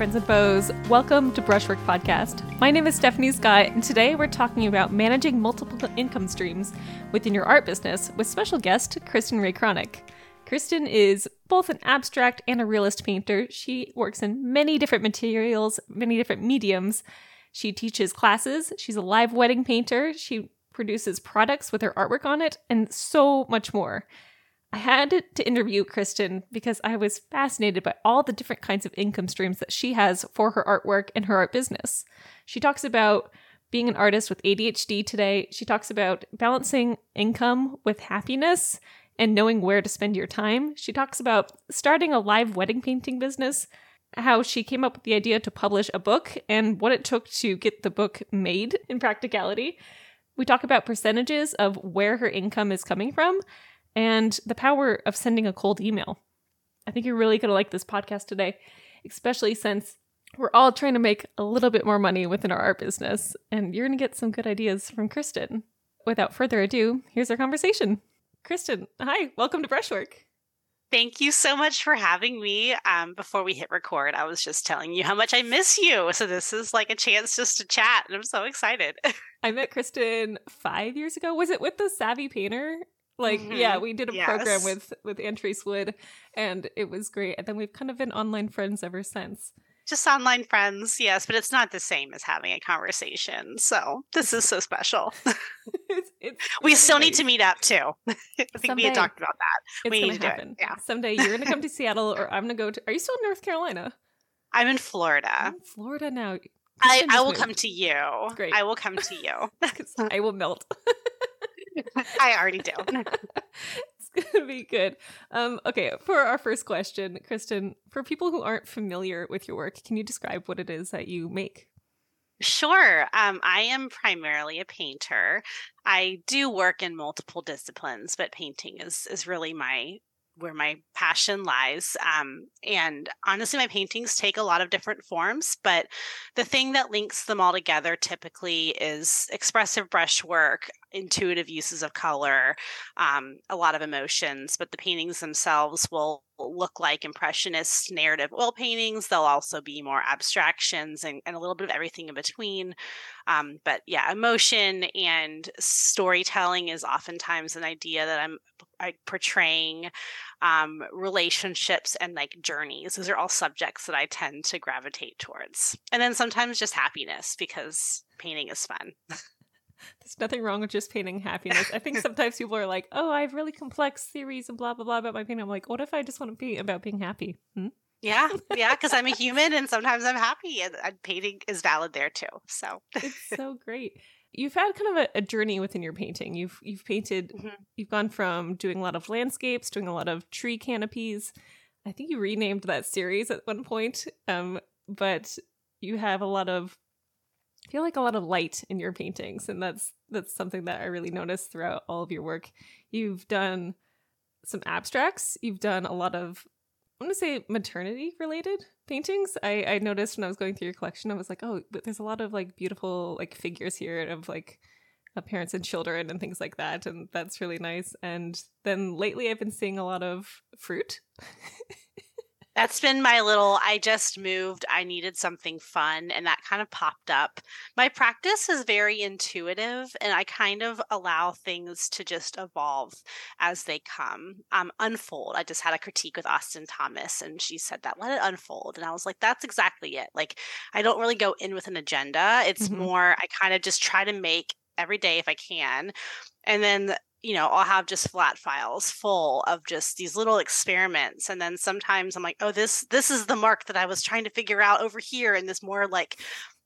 friends and foes. Welcome to Brushwork Podcast. My name is Stephanie Scott, and today we're talking about managing multiple income streams within your art business with special guest Kristin Rae Cronic. Kristin is both an abstract and a realist painter. She works in many different materials, many different mediums. She teaches classes. She's a live wedding painter. She produces products with her artwork on it, and so much more. I had to interview Kristin because I was fascinated by all the different kinds of income streams that she has for her artwork and her art business. She talks about being an artist with ADHD today. She talks about balancing income with happiness and knowing where to spend your time. She talks about starting a live wedding painting business, how she came up with the idea to publish a book, and what it took to get the book made in practicality. We talk about percentages of where her income is coming from and the power of sending a cold email. I think you're really going to like this podcast today, especially since we're all trying to make a little bit more money within our art business, and you're going to get some good ideas from Kristin. Without further ado, here's our conversation. Kristin, hi, welcome to Brushwork. Thank you so much for having me. Um, before we hit record, I was just telling you how much I miss you. So this is like a chance just to chat, and I'm so excited. I met Kristin five years ago. Was it with the Savvy Painter like, mm-hmm. yeah, we did a yes. program with with Antrese Wood, and it was great. And then we've kind of been online friends ever since. Just online friends, yes, but it's not the same as having a conversation. So this is so special. it's, it's we still nice. need to meet up too. I think Someday, we had talked about that. we need to happen. Yeah. Someday you're gonna come to Seattle, or I'm gonna go to. Are you still in North Carolina? I'm in Florida. In Florida now. I, I will moved. come to you. Great. I will come to you. I will melt. I already do. it's gonna be good. Um, okay, for our first question, Kristin, for people who aren't familiar with your work, can you describe what it is that you make? Sure. Um, I am primarily a painter. I do work in multiple disciplines, but painting is is really my where my passion lies. Um, and honestly, my paintings take a lot of different forms, but the thing that links them all together typically is expressive brushwork, intuitive uses of color, um, a lot of emotions. But the paintings themselves will look like impressionist narrative oil paintings. They'll also be more abstractions and, and a little bit of everything in between. Um, but yeah, emotion and storytelling is oftentimes an idea that I'm I, portraying um, relationships and like journeys. Those are all subjects that I tend to gravitate towards. And then sometimes just happiness because painting is fun. There's nothing wrong with just painting happiness. I think sometimes people are like, "Oh, I have really complex theories and blah blah blah about my painting." I'm like, "What if I just want to paint about being happy?" Hmm? Yeah, yeah, because I'm a human and sometimes I'm happy, and, and painting is valid there too. So it's so great. You've had kind of a, a, journey within your painting. You've you've painted. Mm-hmm. You've gone from doing a lot of landscapes, doing a lot of tree canopies. I think you renamed that series at one point. Um, but you have a lot of feel like a lot of light in your paintings, and that's that's something that I really noticed throughout all of your work. You've done some abstracts. You've done a lot of I'm gonna say maternity related paintings. I I noticed when I was going through your collection, I was like, oh, but there's a lot of like beautiful like figures here of like uh, parents and children and things like that, and that's really nice. And then lately, I've been seeing a lot of fruit. That's been my little I just moved, I needed something fun and that kind of popped up. My practice is very intuitive and I kind of allow things to just evolve as they come. Um unfold. I just had a critique with Austin Thomas and she said that let it unfold and I was like that's exactly it. Like I don't really go in with an agenda. It's mm-hmm. more I kind of just try to make every day if I can. And then you know, I'll have just flat files full of just these little experiments. And then sometimes I'm like, oh, this this is the mark that I was trying to figure out over here in this more like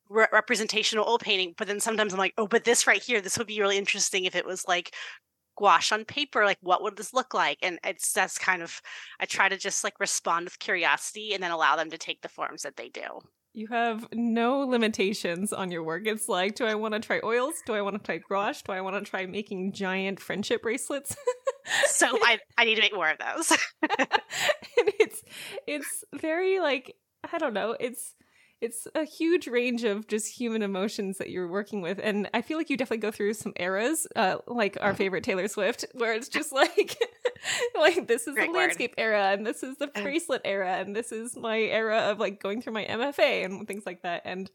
re- representational oil painting. But then sometimes I'm like, oh, but this right here, this would be really interesting if it was like gouache on paper. Like, what would this look like? And it's that's kind of I try to just like respond with curiosity and then allow them to take the forms that they do. You have no limitations on your work. It's like, do I want to try oils? Do I want to try gouache? Do I want to try making giant friendship bracelets? so I, I need to make more of those. and it's it's very like I don't know. It's it's a huge range of just human emotions that you're working with and i feel like you definitely go through some eras uh, like our favorite taylor swift where it's just like like this is Great the word. landscape era and this is the bracelet era and this is my era of like going through my MFA and things like that and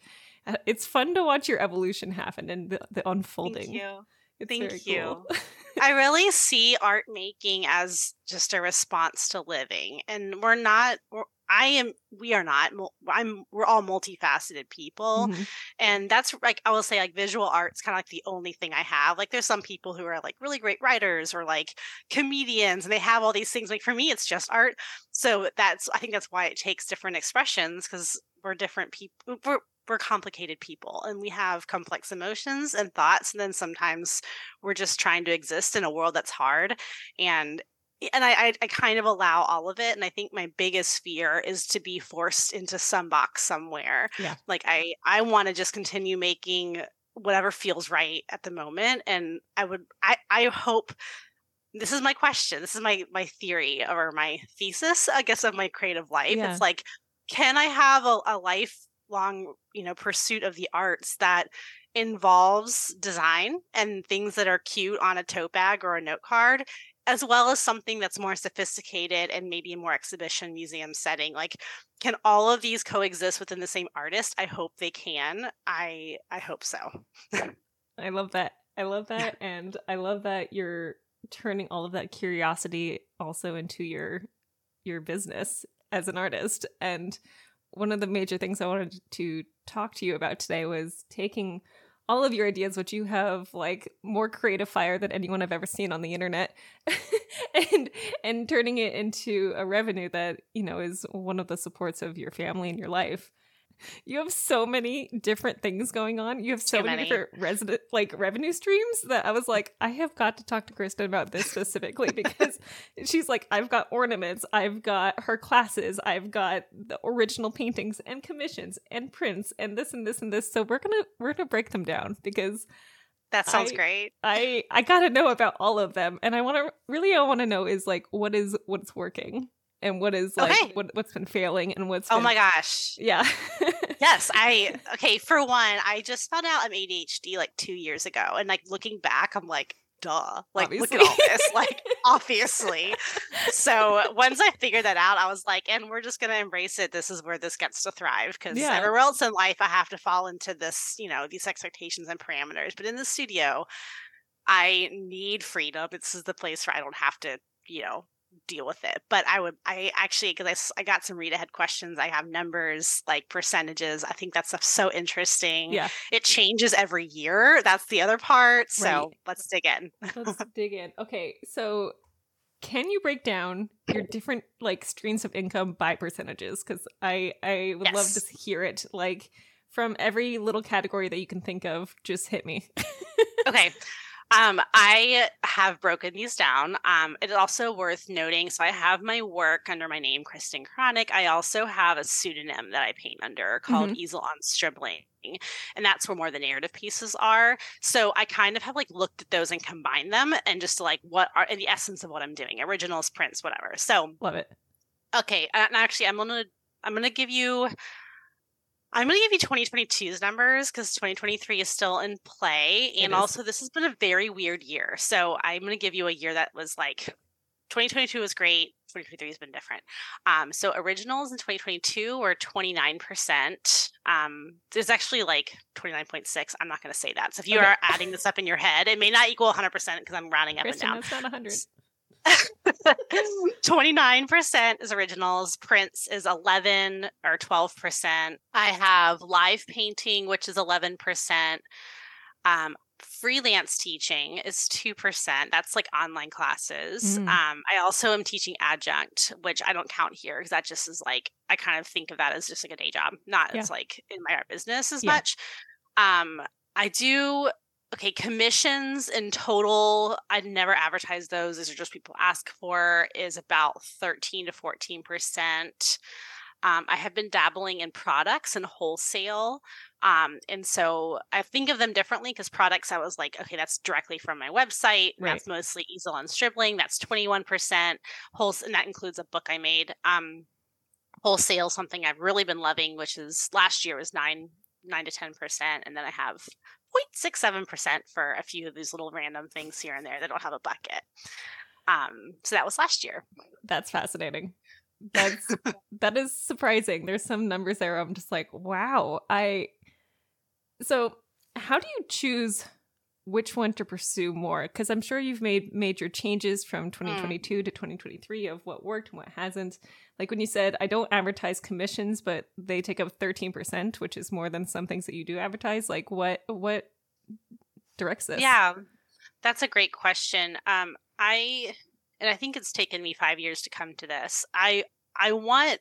uh, it's fun to watch your evolution happen and the, the unfolding. Thank you. It's Thank you. cool. I really see art making as just a response to living, and we're not. We're, I am. We are not. I'm. We're all multifaceted people, Mhm. and that's like I will say, like visual art's kind of like the only thing I have. Like, there's some people who are like really great writers or like comedians, and they have all these things. Like for me, it's just art. So that's. I think that's why it takes different expressions because we're different people. We're we're complicated people, and we have complex emotions and thoughts, and then sometimes we're just trying to exist in a world that's hard and and I, I i kind of allow all of it and i think my biggest fear is to be forced into some box somewhere Yeah. like i i want to just continue making whatever feels right at the moment and i would i i hope this is my question this is my my theory or my thesis i guess of my creative life Yeah. it's like can i have a, a lifelong you know pursuit of the arts that involves design and things that are cute on a tote bag or a note card as well as something that's more sophisticated and maybe a more exhibition museum setting like can all of these coexist within the same artist i hope they can i i hope so I love that. I love that and I love that you're turning all of that curiosity also into your your business as an artist. And one of the major things I wanted to talk to you about today was taking all of your ideas, which you have like more creative fire than anyone I've ever seen on the internet, and and turning it into a revenue that you know is one of the supports of your family and your life. You have so many different things going on. You have so many, many. different resident like revenue streams that I was like, I have got to talk to Kristin about this specifically because she's like, I've got ornaments, I've got her classes, I've got the original paintings and commissions and prints and this and this and this. So we're gonna we're gonna break them down because that sounds I- great I I gotta know about all of them, and I want to really I want to know is like what is what's working and what is like Okay. what what's been failing and what's oh been, my gosh. Yeah. Yes i okay for one i just found out i'm adhd like two years ago and like looking back i'm like duh like look at all this like obviously. So once i figured that out i was like and we're just gonna embrace it. This is where this gets to thrive because Yeah. everywhere else in life i have to fall into this you know these expectations and parameters but in the studio i need freedom. This is the place where i don't have to you know deal with it but i would i actually because I, I got some read ahead questions i have numbers like percentages i think that's so interesting. Yeah. It changes every year that's the other part so Right. let's dig in. Let's dig in. Okay so can you break down your different like streams of income by percentages? Because i i would love to hear it like from every little category that you can think of just hit me. Okay um i have broken these down um it's also worth noting so i have my work under my name kristin cronic. I also have a pseudonym that i paint under called easel on stribling and that's where more the narrative pieces are. So i kind of have like looked at those and combined them and just like what are in the essence of what i'm doing originals prints whatever. So love it. Okay, and actually, I'm gonna I'm gonna give you I'm gonna give you 2022's numbers because 2023 is still in play, and also this has been a very weird year. So I'm gonna give you a year that was like 2022 was great. 2023 has been different. Um, so originals in 2022 were 29%. Um, there's actually like 29.6. I'm not going to say that. So if you Okay. are adding this up in your head, it may not equal 100% because I'm rounding up kristin and down. that's not 100 29% is originals. Prints is 11 or 12%. I have live painting, which is 11%. Um, freelance teaching is 2%. That's like online classes. Mm. Um, I also am teaching adjunct, which I don't count here because that just is like, I kind of think of that as just like a day job, not Yeah. as like in my art business as Yeah. much. Um, I do okay commissions in total i'd never advertise those these are just people ask for is about 13 to 14 percent um, i have been dabbling in products and wholesale um, and so i think of them differently because products i was like okay that's directly from my website Right. that's mostly easel on stribling that's 21 percent wholesale and that includes a book i made um, wholesale something i've really been loving which is last year was 9 9 to 10 percent and then i have 0.67% for a few of these little random things here and there that don't have a bucket. Um, so that was last year. That's fascinating. That's that is surprising. There's some numbers there. I'm just like, wow. I so how do you choose which one to pursue more? Because I'm sure you've made major changes from 2022 mm. to 2023 of what worked and what hasn't. Like when you said, I don't advertise commissions, but they take up 13%, which is more than some things that you do advertise. Like what what directs this? Yeah, that's a great question. Um, I and I think it's taken me five years to come to this. I I want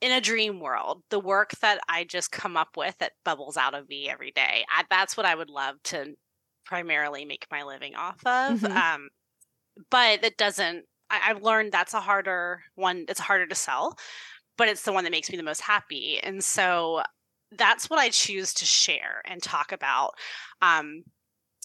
in a dream world, the work that I just come up with that bubbles out of me every day. I, that's what I would love to primarily make my living off of. Mm-hmm. Um, but it doesn't. I, I've learned that's a harder one. It's harder to sell, but it's the one that makes me the most happy. And so that's what I choose to share and talk about. Um,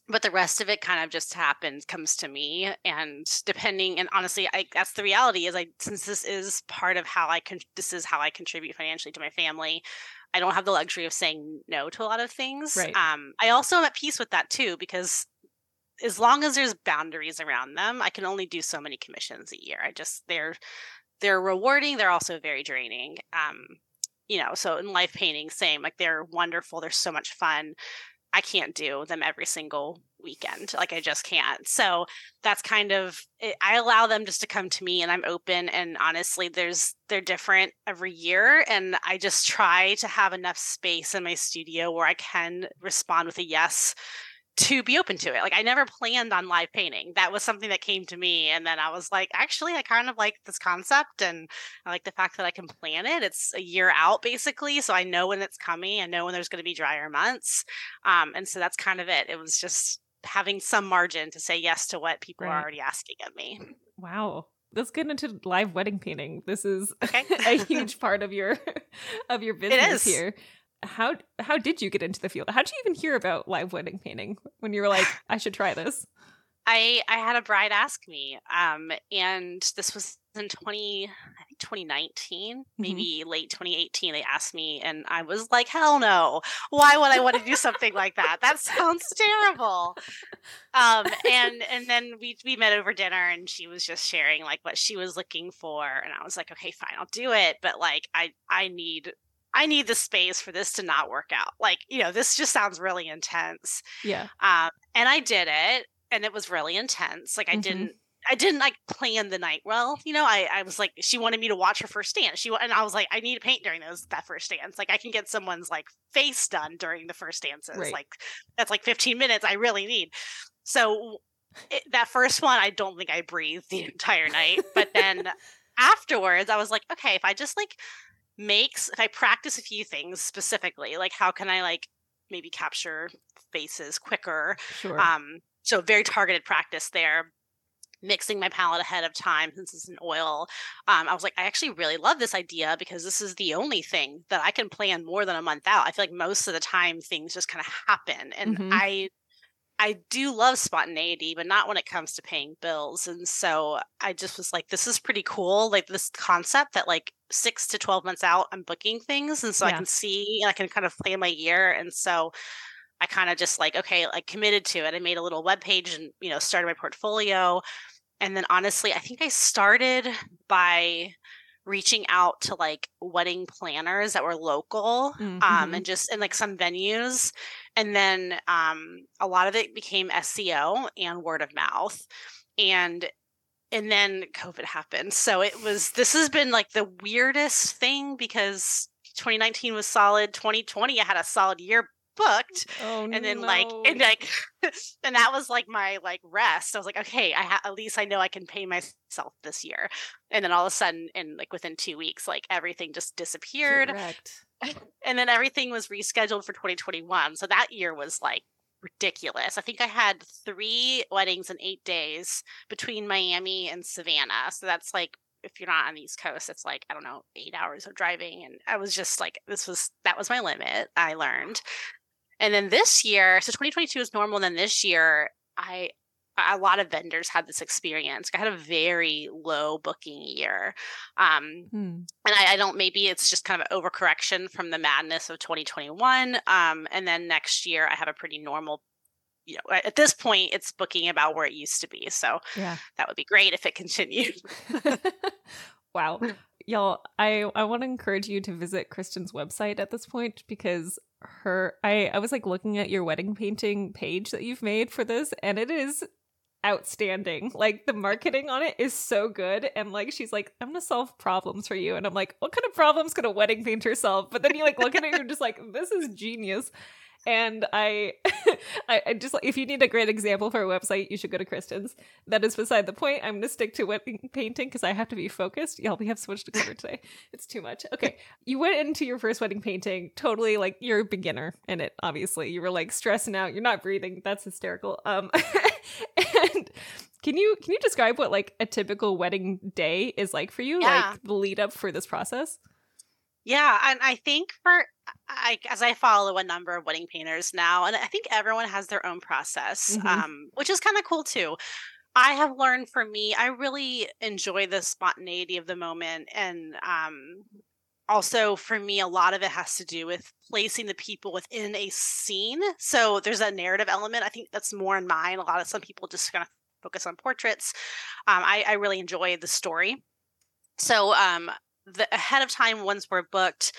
but the rest of it kind of just happens comes to me and depending and honestly i that's the reality is i since this is part of how i can this is how i contribute financially to my family i don't have the luxury of saying no to a lot of things right. um i also am at peace with that too because as long as there's boundaries around them i can only do so many commissions a year i just they're they're rewarding they're also very draining um you know so in life painting same like they're wonderful they're so much fun I can't do them every single weekend. Like I just can't. So that's kind of it, I allow them just to come to me and I'm open and honestly there's they're different every year and I just try to have enough space in my studio where I can respond with a yes to be open to it. Like I never planned on live painting. That was something that came to me and then I was like, actually I kind of like this concept and I like the fact that I can plan it. It's a year out basically, so I know when it's coming. I know when there's going to be drier months. Um and so that's kind of it. It was just having some margin to say yes to what people right. are already asking of me. Wow. Let's get into live wedding painting. This is okay. a huge part of your of your business here how how did you get into the field? How did you even hear about live wedding painting when you were like, I should try this? I I had a bride ask me, um, and this was in twenty, I think twenty mm-hmm. maybe late twenty eighteen. They asked me, and I was like, hell no! Why would I want to do something like that? That sounds terrible. Um, and and then we we met over dinner, and she was just sharing like what she was looking for, and I was like, okay, fine, I'll do it, but like I I need I need the space for this to not work out. Like, you know, this just sounds really intense. Yeah. Um, and I did it and it was really intense. Like I mm-hmm. didn't I didn't like plan the night well. You know, I, I was like, she wanted me to watch her first dance. She and I was like, I need to paint during those that first dance. Like I can get someone's like face done during the first dances. Right. Like that's like 15 minutes. I really need. So it, that first one, I don't think I breathed the entire night. But then afterwards, I was like, okay, if I just like makes if I practice a few things specifically, like how can I like maybe capture faces quicker? Sure. Um, so very targeted practice there. Mixing my palette ahead of time since it's an oil. Um, I was like, I actually really love this idea because this is the only thing that I can plan more than a month out. I feel like most of the time things just kind of happen. And mm-hmm. I I do love spontaneity, but not when it comes to paying bills. And so I just was like, this is pretty cool. Like this concept that like six to 12 months out, I'm booking things. And so yeah. I can see, and I can kind of plan my year. And so I kind of just like, okay, like committed to it. I made a little web page and, you know, started my portfolio. And then honestly, I think I started by reaching out to like wedding planners that were local um, mm-hmm. um, and just in like some venues and then um, a lot of it became seo and word of mouth and and then covid happened. So it was this has been like the weirdest thing because 2019 was solid. 2020 i had a solid year booked oh, and then no. like and like and that was like my like rest. I was like okay i ha- at least i know i can pay myself this year. And then all of a sudden in like within two weeks like everything just disappeared. Correct. and then everything was rescheduled for 2021 so that year was like ridiculous i think i had three weddings in eight days between miami and savannah so that's like if you're not on the East Coast, it's like, I don't know, eight hours of driving. And I was just like, this was, that was my limit. I learned. And then this year, so 2022 is normal. And then this year, I a lot of vendors had this experience. I had a very low booking year. Um, hmm. And I, I, don't, maybe it's just kind of an overcorrection from the madness of 2021. Um, and then next year, I have a pretty normal you know, at this point, it's booking about where it used to be. So yeah, that would be great if it continued. wow. Y'all, I, I want to encourage you to visit Kristin's website at this point because her I, I was like looking at your wedding painting page that you've made for this and it is outstanding. Like the marketing on it is so good. And like she's like, I'm gonna solve problems for you. And I'm like, what kind of problems could a wedding painter solve? But then you like look at it, you're just like, this is genius. And I, I, I just if you need a great example for a website, you should go to Kristin's. That is beside the point. I'm gonna stick to wedding painting because I have to be focused. Y'all, we have so much to cover today. It's too much. Okay, you went into your first wedding painting totally like you're a beginner in it. Obviously, you were like stressing out. You're not breathing. That's hysterical. Um, and can you can you describe what like a typical wedding day is like for you? Yeah. Like the lead up for this process? Yeah, and I think for I as I follow a number of wedding painters now, and I think everyone has their own process, Mhm. um, which is kind of cool too. I have learned for me, I really enjoy the spontaneity of the moment, and um, also for me, a lot of it has to do with placing the people within a scene. So there's a narrative element. I think that's more in mine. A lot of some people just kind of focus on portraits. Um, I, I really enjoy the story. So um, the ahead of time once we're booked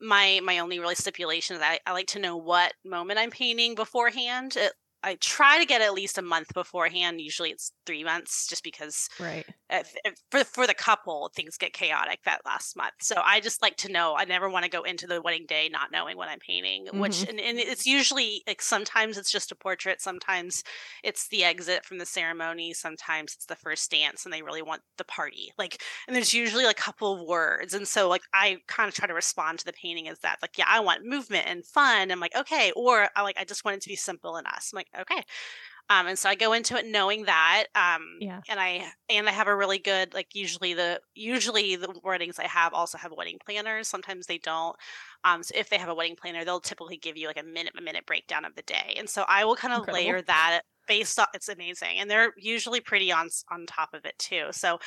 my my only really stipulation is I, I like to know what moment i'm painting beforehand i try to get at least a month beforehand. Usually it's three months just because Right. if, if, for for the couple things get chaotic that last month. So i just like to know. I never want to go into the wedding day not knowing what i'm painting which mm-hmm. and, and it's usually like sometimes it's just a portrait. Sometimes it's the exit from the ceremony. Sometimes it's the first dance and they really want the party. Like and there's usually like a couple of words. And so like i kind of try to respond to the painting as that. Like yeah i want movement and fun. I'm like okay. Or i like i just want it to be simple and us. I'm like okay um, and so I go into it knowing that, um, Yeah. and I and I have a really good like usually the usually the weddings I have also have wedding planners. Sometimes they don't. Um, so if they have a wedding planner, they'll typically give you like a minute a minute breakdown of the day, and so I will kind of Incredible. layer that based on it's amazing, and they're usually pretty on on top of it too. So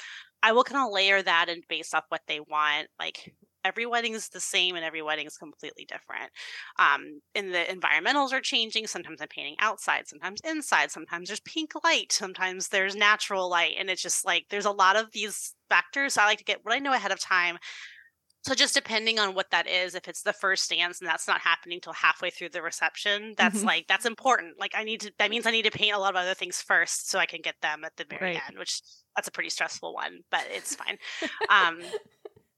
I will kind of layer that and based off what they want, like. Every wedding is the same and every wedding is completely different. Um and the environmentals are changing. Sometimes i'm painting outside sometimes inside sometimes there's pink light sometimes there's natural light. And it's just like there's a lot of these factors so i like to get what i know ahead of time. So just depending on what that is if it's the first dance and that's not happening till halfway through the reception that's Mhm. like that's important. Like i need to that means i need to paint a lot of other things first so i can get them at the very Right. end which that's a pretty stressful one but it's fine. Um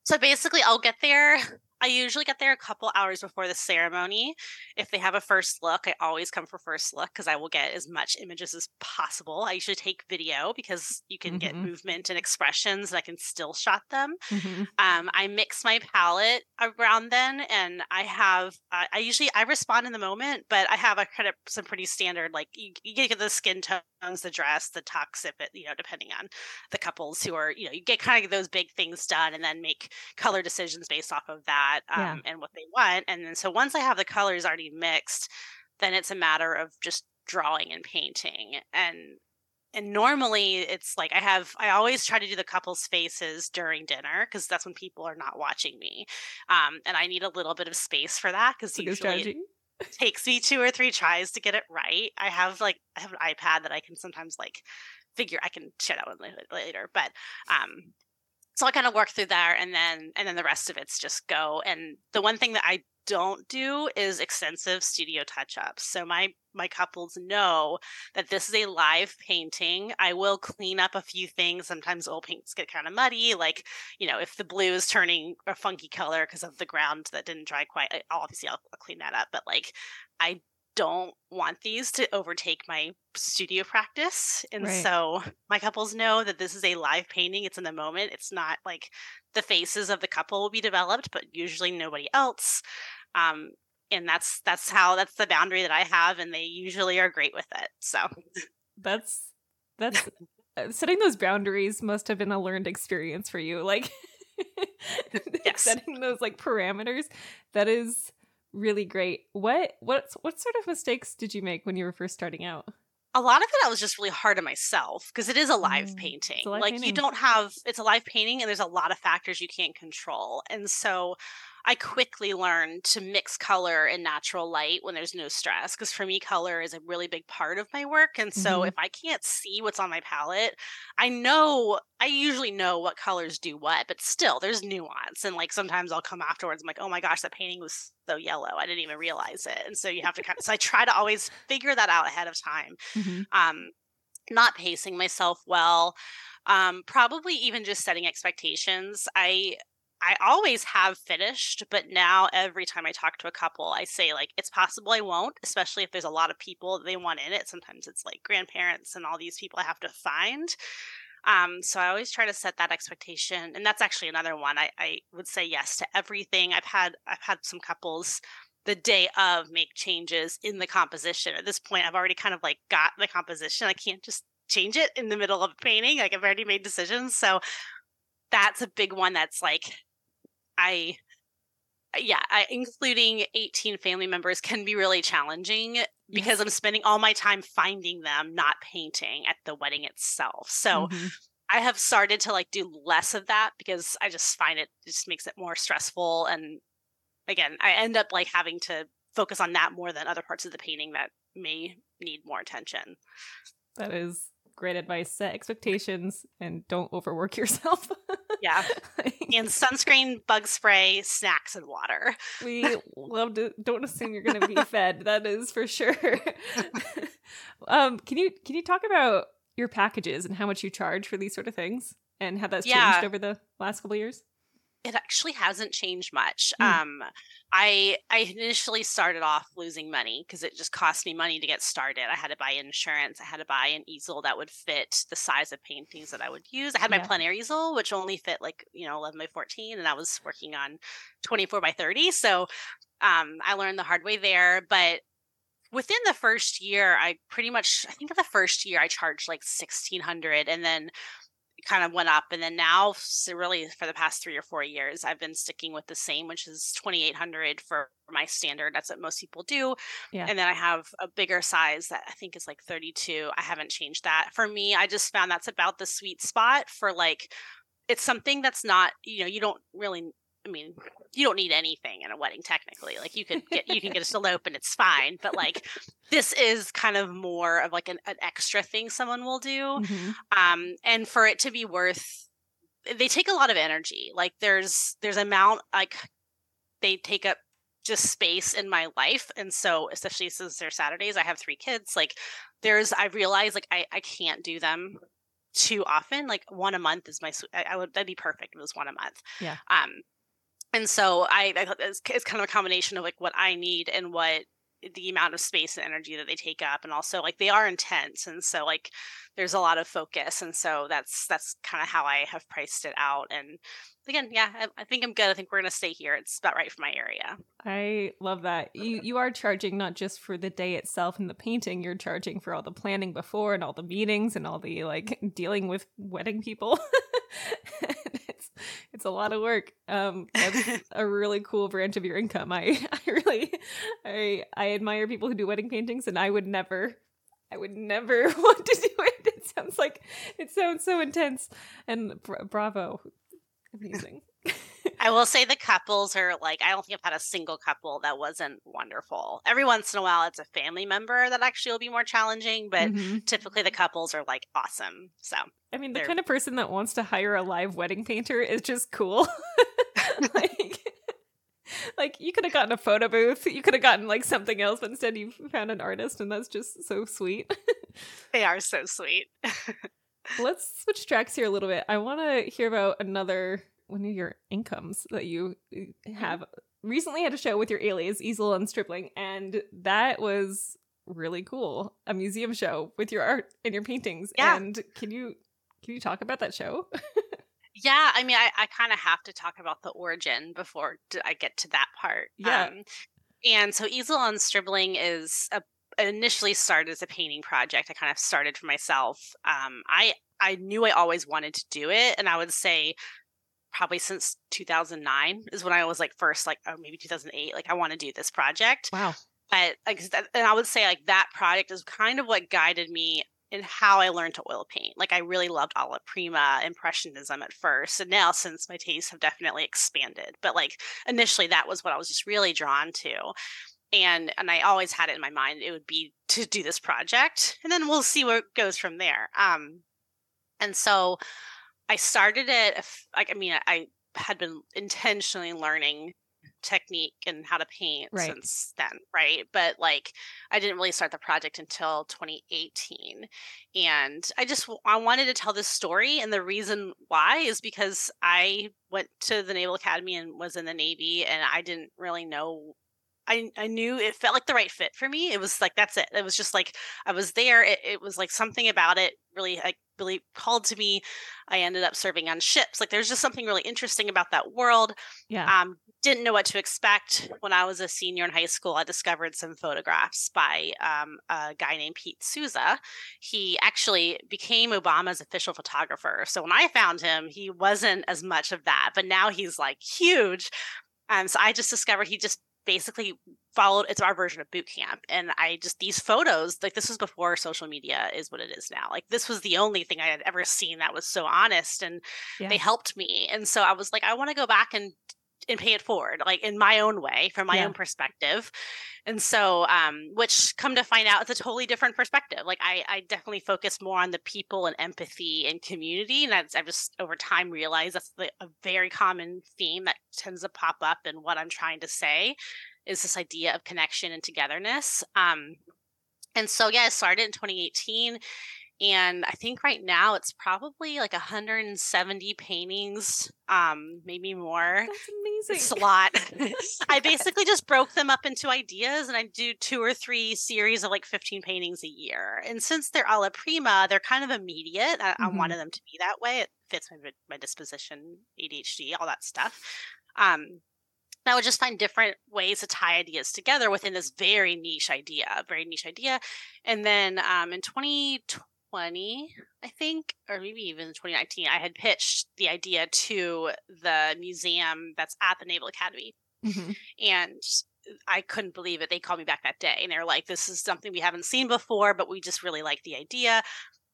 so basically, I'll get there. I usually get there a couple hours before the ceremony. If they have a first look, I always come for first look because I will get as much images as possible. I usually take video because you can get Mhm. movement and expressions and I can still shot them. Mhm. Um, I mix my palette around then, and I have uh, I usually I respond in the moment, but I have a kind of some pretty standard like you, you get the skin tones, the dress, the tux, if it you know depending on the couples who are you know you get kind of those big things done, and then make color decisions based off of that um, Yeah. and what they want, and then so once I have the colors already mixed, then it's a matter of just drawing and painting and and normally it's like i have i always try to do the couples faces during dinner because that's when people are not watching me um, and i need a little bit of space for that because usually strategy. Takes me two or three tries to get it right. I have like i have an ipad that i can sometimes like figure i can one la- later but um so i kind of work through there and then and then the rest of it's just go. And the one thing that i don't do is extensive studio touch ups so my my couples know that this is a live painting. I will clean up a few things. Sometimes oil paints get kind of muddy like you know if the blue is turning a funky color because of the ground that didn't dry quite obviously I'll, I'll clean that up but like i don't want these to overtake my studio practice. And Right. so my couples know that this is a live painting. It's in the moment. It's not like the faces of the couple will be developed but usually nobody else um and that's that's how that's the boundary that i have and they usually are great with it so That's that's uh, setting those boundaries must have been a learned experience for you. Like Yes. setting those like parameters. That is really great. What what what sort of mistakes did you make when you were first starting out? A lot of it I was just really hard on myself because it is a live Mm, painting. a live like you don't have it's a live painting and there's a lot of factors you can't control. And so I quickly learned to mix color and natural light when there's no stress. Because for me, color is a really big part of my work. And so Mhm. if I can't see what's on my palette, I know, I usually know what colors do what, but still there's nuance. And like sometimes I'll come afterwards, I'm like, oh my gosh, that painting was so yellow. I didn't even realize it. And so you have to kind of, so I try to always figure that out ahead of time. Mhm. Um, not pacing myself well um probably even just setting expectations i i always have finished but now every time i talk to a couple i say like it's possible i won't especially if there's a lot of people they want in it sometimes it's like grandparents and all these people i have to find um so i always try to set that expectation and that's actually another one i i would say yes to everything i've had i've had some couples the day of make changes in the composition. At this point, I've already kind of like got the composition. I can't just change it in the middle of painting. Like I've already made decisions. So that's a big one that's like I yeah, I, including 18 family members can be really challenging because Yes. I'm spending all my time finding them, not painting at the wedding itself. So Mhm. I have started to like do less of that because I just find it just makes it more stressful and again, I end up like having to focus on that more than other parts of the painting that may need more attention. That is great advice. Set expectations and don't overwork yourself. Yeah. And sunscreen, bug spray, snacks and water. we love to don't assume you're going to be fed. That is for sure. um, can you can you talk about your packages and how much you charge for these sort of things and how that's Yeah. changed over the last couple of years? It actually hasn't changed much. Mm. Um I I initially started off losing money because it just cost me money to get started. I had to buy insurance, I had to buy an easel that would fit the size of paintings that I would use. I had my Yeah. plein air easel, which only fit like, you know, 11 by 14, and I was working on 24 by 30. So um I learned the hard way there. But within the first year, I pretty much I think of the first year I charged like 1600 and then kind of went up and then now so really for the past three or four years i've been sticking with the same which is 2800 for my standard that's what most people do Yeah. and then i have a bigger size that i think is like 32 i haven't changed that for me i just found that's about the sweet spot for like it's something that's not you know you don't really i mean you don't need anything in a wedding technically like you could get you can get a elope and it's fine but like this is kind of more of like an, an extra thing someone will do Mhm. um and for it to be worth they take a lot of energy like there's there's amount like they take up just space in my life and so especially since they're saturdays i have three kids like there's i realize like i i can't do them too often like one a month is my I would that'd be perfect if it was one a month Yeah. um and so i, I it's, it's kind of a combination of like what i need and what the amount of space and energy that they take up. And also like they are intense. And so like there's a lot of focus. And so that's that's kind of how i have priced it out. And again yeah I, I think i'm good. I think we're gonna stay here. It's about right for my area. I love that. You you are charging not just for the day itself and the painting, you're charging for all the planning before and all the meetings and all the like dealing with wedding people. it's a lot of work. Um that's a really cool branch of your income. I I really I I admire people who do wedding paintings and I would never I would never want to do it. It sounds like it sounds so intense and bra- bravo. Amazing. I will say the couples are like i don't think i've had a single couple that wasn't wonderful every once in a while it's a family member that actually will be more challenging but Mhm. typically the couples are like awesome so I mean, the kind of person that wants to hire a live wedding painter is just cool. like, like you could have gotten a photo booth, you could have gotten like something else, but instead you found an artist, and that's just so sweet. they are so sweet Let's switch tracks here a little bit. I want to hear about another one of your incomes that you uh, have. Recently had a show with your alias, Easel on Stribling, and that was really cool. A museum show with your art and your paintings. Yeah. And can you can you talk about that show? Yeah, I mean, I, I kind of have to talk about the origin before I get to that part. Yeah. Um, and so Easel on Stribling is a, initially started as a painting project. I kind of started for myself. Um, I I knew I always wanted to do it, and I would say probably since 2009 is when I was like first like oh maybe 2008 like I want to do this project Wow. but like and I would say like that project is kind of what guided me in how I learned to oil paint. Like I really loved alla prima impressionism at first, and now since my tastes have definitely expanded, but like initially that was what I was just really drawn to. And and I always had it in my mind it would be to do this project, and then we'll see where it goes from there. Um, and so I started it. Like I mean, I had been intentionally learning technique and how to paint right. since then, right? But like I didn't really start the project until 2018. And I just I wanted to tell this story and the reason why is because I went to the Naval Academy and was in the Navy and I didn't really know I, I knew it felt like the right fit for me. It was like that's it. It was just like I was there. It, it was like something about it really like really called to me. I ended up serving on ships. Like there's just something really interesting about that world. Yeah. Um, didn't know what to expect when I was a senior in high school. I discovered some photographs by um, a guy named Pete Souza. He actually became Obama's official photographer. So when I found him, he wasn't as much of that, but now he's like huge. Um, so I just discovered he just basically followed it's our version of boot camp and i just these photos like this was before social media is what it is now like this was the only thing i had ever seen that was so honest and yeah. they helped me and so i was like i want to go back and and pay it forward like in my own way from my yeah. own perspective. And so um which come to find out it's a totally different perspective. Like i i definitely focus more on the people and empathy and community and that's i've just over time realized that's the, a very common theme that tends to pop up in what i'm trying to say is this idea of connection and togetherness. Um and so yeah i started in 2018 and i think right now it's probably like 170 paintings um maybe more that's amazing it's a lot i basically just broke them up into ideas and i do two or three series of like 15 paintings a year and since they're alla prima they're kind of immediate i, mm-hmm. I wanted them to be that way it fits my, my disposition adhd all that stuff um I would just find different ways to tie ideas together within this very niche idea, very niche idea. And then um, in 2020, 2020, I think, or maybe even 2019, I had pitched the idea to the museum that's at the Naval Academy. Mm-hmm. And I couldn't believe it. They called me back that day and they're like, this is something we haven't seen before, but we just really like the idea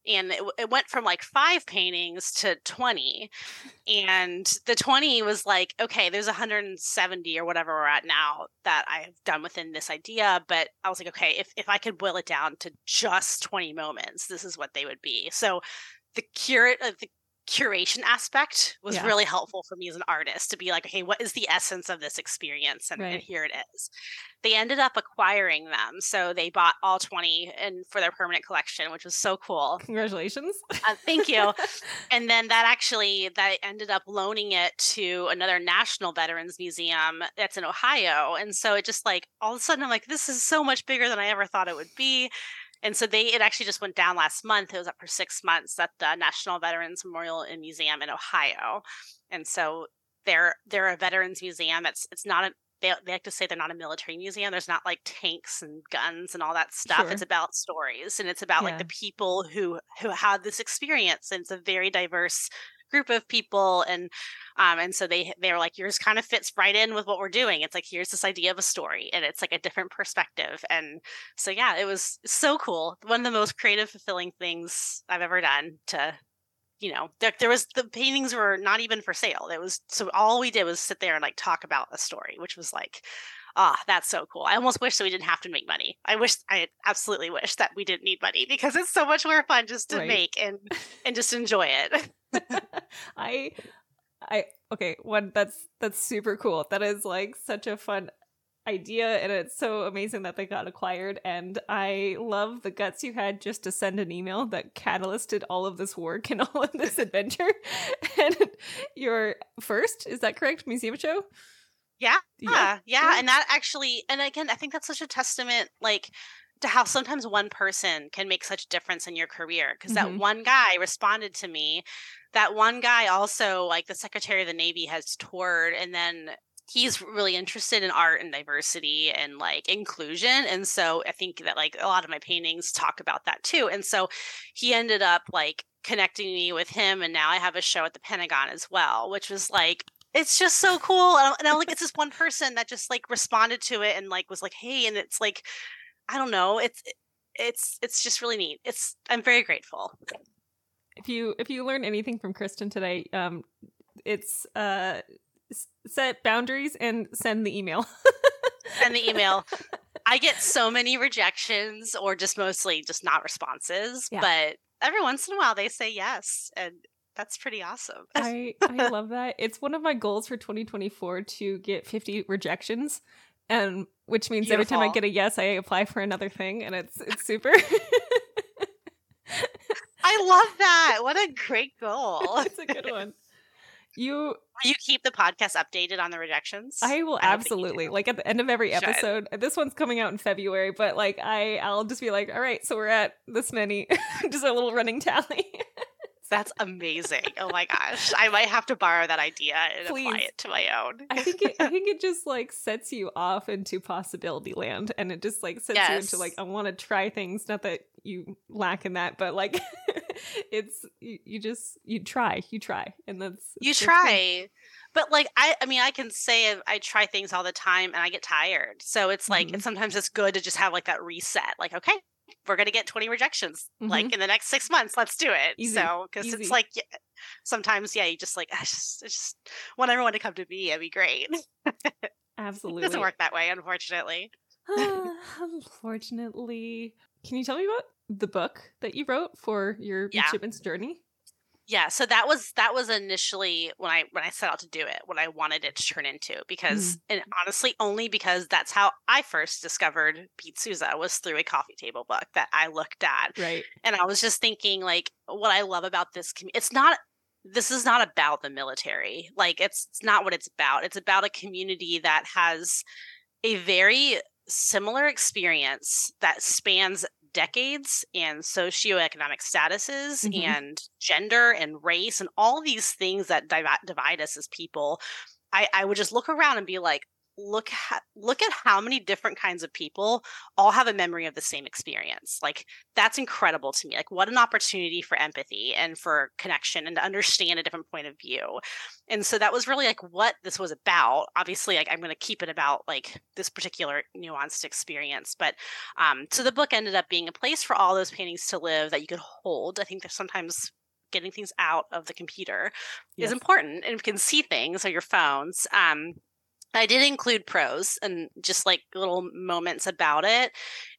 and it, it, went from like five paintings to 20 and the 20 was like okay there's 170 or whatever we're at now that i've done within this idea but i was like okay if, if i could boil it down to just 20 moments this is what they would be. So the curate uh, the curation aspect was yeah. really helpful for me as an artist to be like, okay, what is the essence of this experience? And, right. and, here it is. They ended up acquiring them. So they bought all 20 and for their permanent collection, which was so cool. Congratulations. Uh, thank you. and then that actually, that ended up loaning it to another national veterans museum that's in Ohio. And so it just like, all of a sudden I'm like, this is so much bigger than I ever thought it would be. And so they it actually just went down last month. It was up for six months at the National Veterans Memorial and Museum in Ohio. And so they're they're a veterans museum. It's it's not a they, they like to say they're not a military museum. There's not like tanks and guns and all that stuff. Sure. It's about stories and it's about yeah. like the people who who had this experience. And it's a very diverse group of people and um and so they they were like yours kind of fits right in with what we're doing. It's like here's this idea of a story and it's like a different perspective and so yeah it was so cool. One of the most creative fulfilling things i've ever done to you know there, there was the paintings were not even for sale. It was so all we did was sit there and like talk about a story which was like ah, oh, that's so cool. I almost wish that we didn't have to make money. I wish I absolutely wish that we didn't need money because it's so much more fun just to right. make and and just enjoy it. I I okay, one that's that's super cool. That is like such a fun idea and it's so amazing that they got acquired and I love the guts you had just to send an email that catalysted all of this work and all of this adventure. and your first, is that correct? Museum show? Yeah, yeah, yeah, and that actually, and again, I think that's such a testament, like to how sometimes one person can make such a difference in your career. Because mm-hmm. that one guy responded to me. That one guy also, like the Secretary of the Navy, has toured, and then he's really interested in art and diversity and like inclusion and so i think that like a lot of my paintings talk about that too and so he ended up like connecting me with him and now i have a show at the pentagon as well which was like it's just so cool and, and i'm like it's this one person that just like responded to it and like was like hey and it's like i don't know it's it's it's just really neat. It's I'm very grateful. If you if you learn anything from Kristin today, um, it's uh set boundaries and send the email. send the email. I get so many rejections or just mostly just not responses, yeah. but every once in a while they say yes and that's pretty awesome. I I love that. It's one of my goals for 2024 to get 50 rejections and which means Beautiful. every time I get a yes, I apply for another thing and it's it's super. I love that. What a great goal. it's a good one. You will you keep the podcast updated on the rejections? I will I absolutely. Like at the end of every episode. This one's coming out in February, but like I I'll just be like, "All right, so we're at this many." just a little running tally. That's amazing. Oh my gosh. I might have to borrow that idea and Please. apply it to my own. I think it I think it just like sets you off into possibility land and it just like sets yes. you into like I want to try things. Not that you lack in that, but like it's you, you, just you try, you try. And that's You that's try. But like I I mean I can say I try things all the time and I get tired. So it's like mm-hmm. sometimes it's good to just have like that reset. Like okay, we're going to get 20 rejections mm-hmm. like in the next six months. Let's do it. Easy. So, because it's like sometimes, yeah, you just like, I just, I just want everyone to come to me. It'd be great. Absolutely. it doesn't work that way, unfortunately. unfortunately. Can you tell me about the book that you wrote for your yeah. midshipman's journey? Yeah so that was that was initially when i when i set out to do it what i wanted it to turn into because mm-hmm. and honestly only because that's how i first discovered pete souza was through a coffee table book that i looked at. Right. And i was just thinking like what i love about this community it's not this is not about the military. Like it's, it's not what it's about. It's about a community that has a very similar experience that spans decades and socioeconomic statuses mm-hmm. and gender and race and all these things that divide, divide us as people, I, I would just look around and be like, look at look at how many different kinds of people all have a memory of the same experience like that's incredible to me like what an opportunity for empathy and for connection and to understand a different point of view. And so that was really like what this was about. Obviously like i'm going to keep it about like this particular nuanced experience but um so the book ended up being a place for all those paintings to live that you could hold. I think there's sometimes getting things out of the computer yes. is important and you can see things on your phones um I did include prose and just like little moments about it.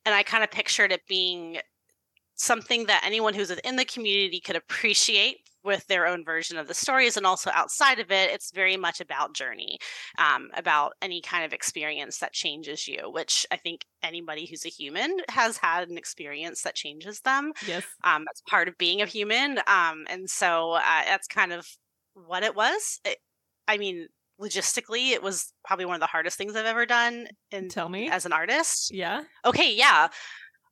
And I kind of pictured it being something that anyone who's within the community could appreciate with their own version of the stories and also outside of it it's very much about journey um, about any kind of experience that changes you which i think anybody who's a human has had an experience that changes them yes um, that's part of being a human um, and so uh, that's kind of what it was it, i mean logistically it was probably one of the hardest things i've ever done and tell me as an artist yeah okay yeah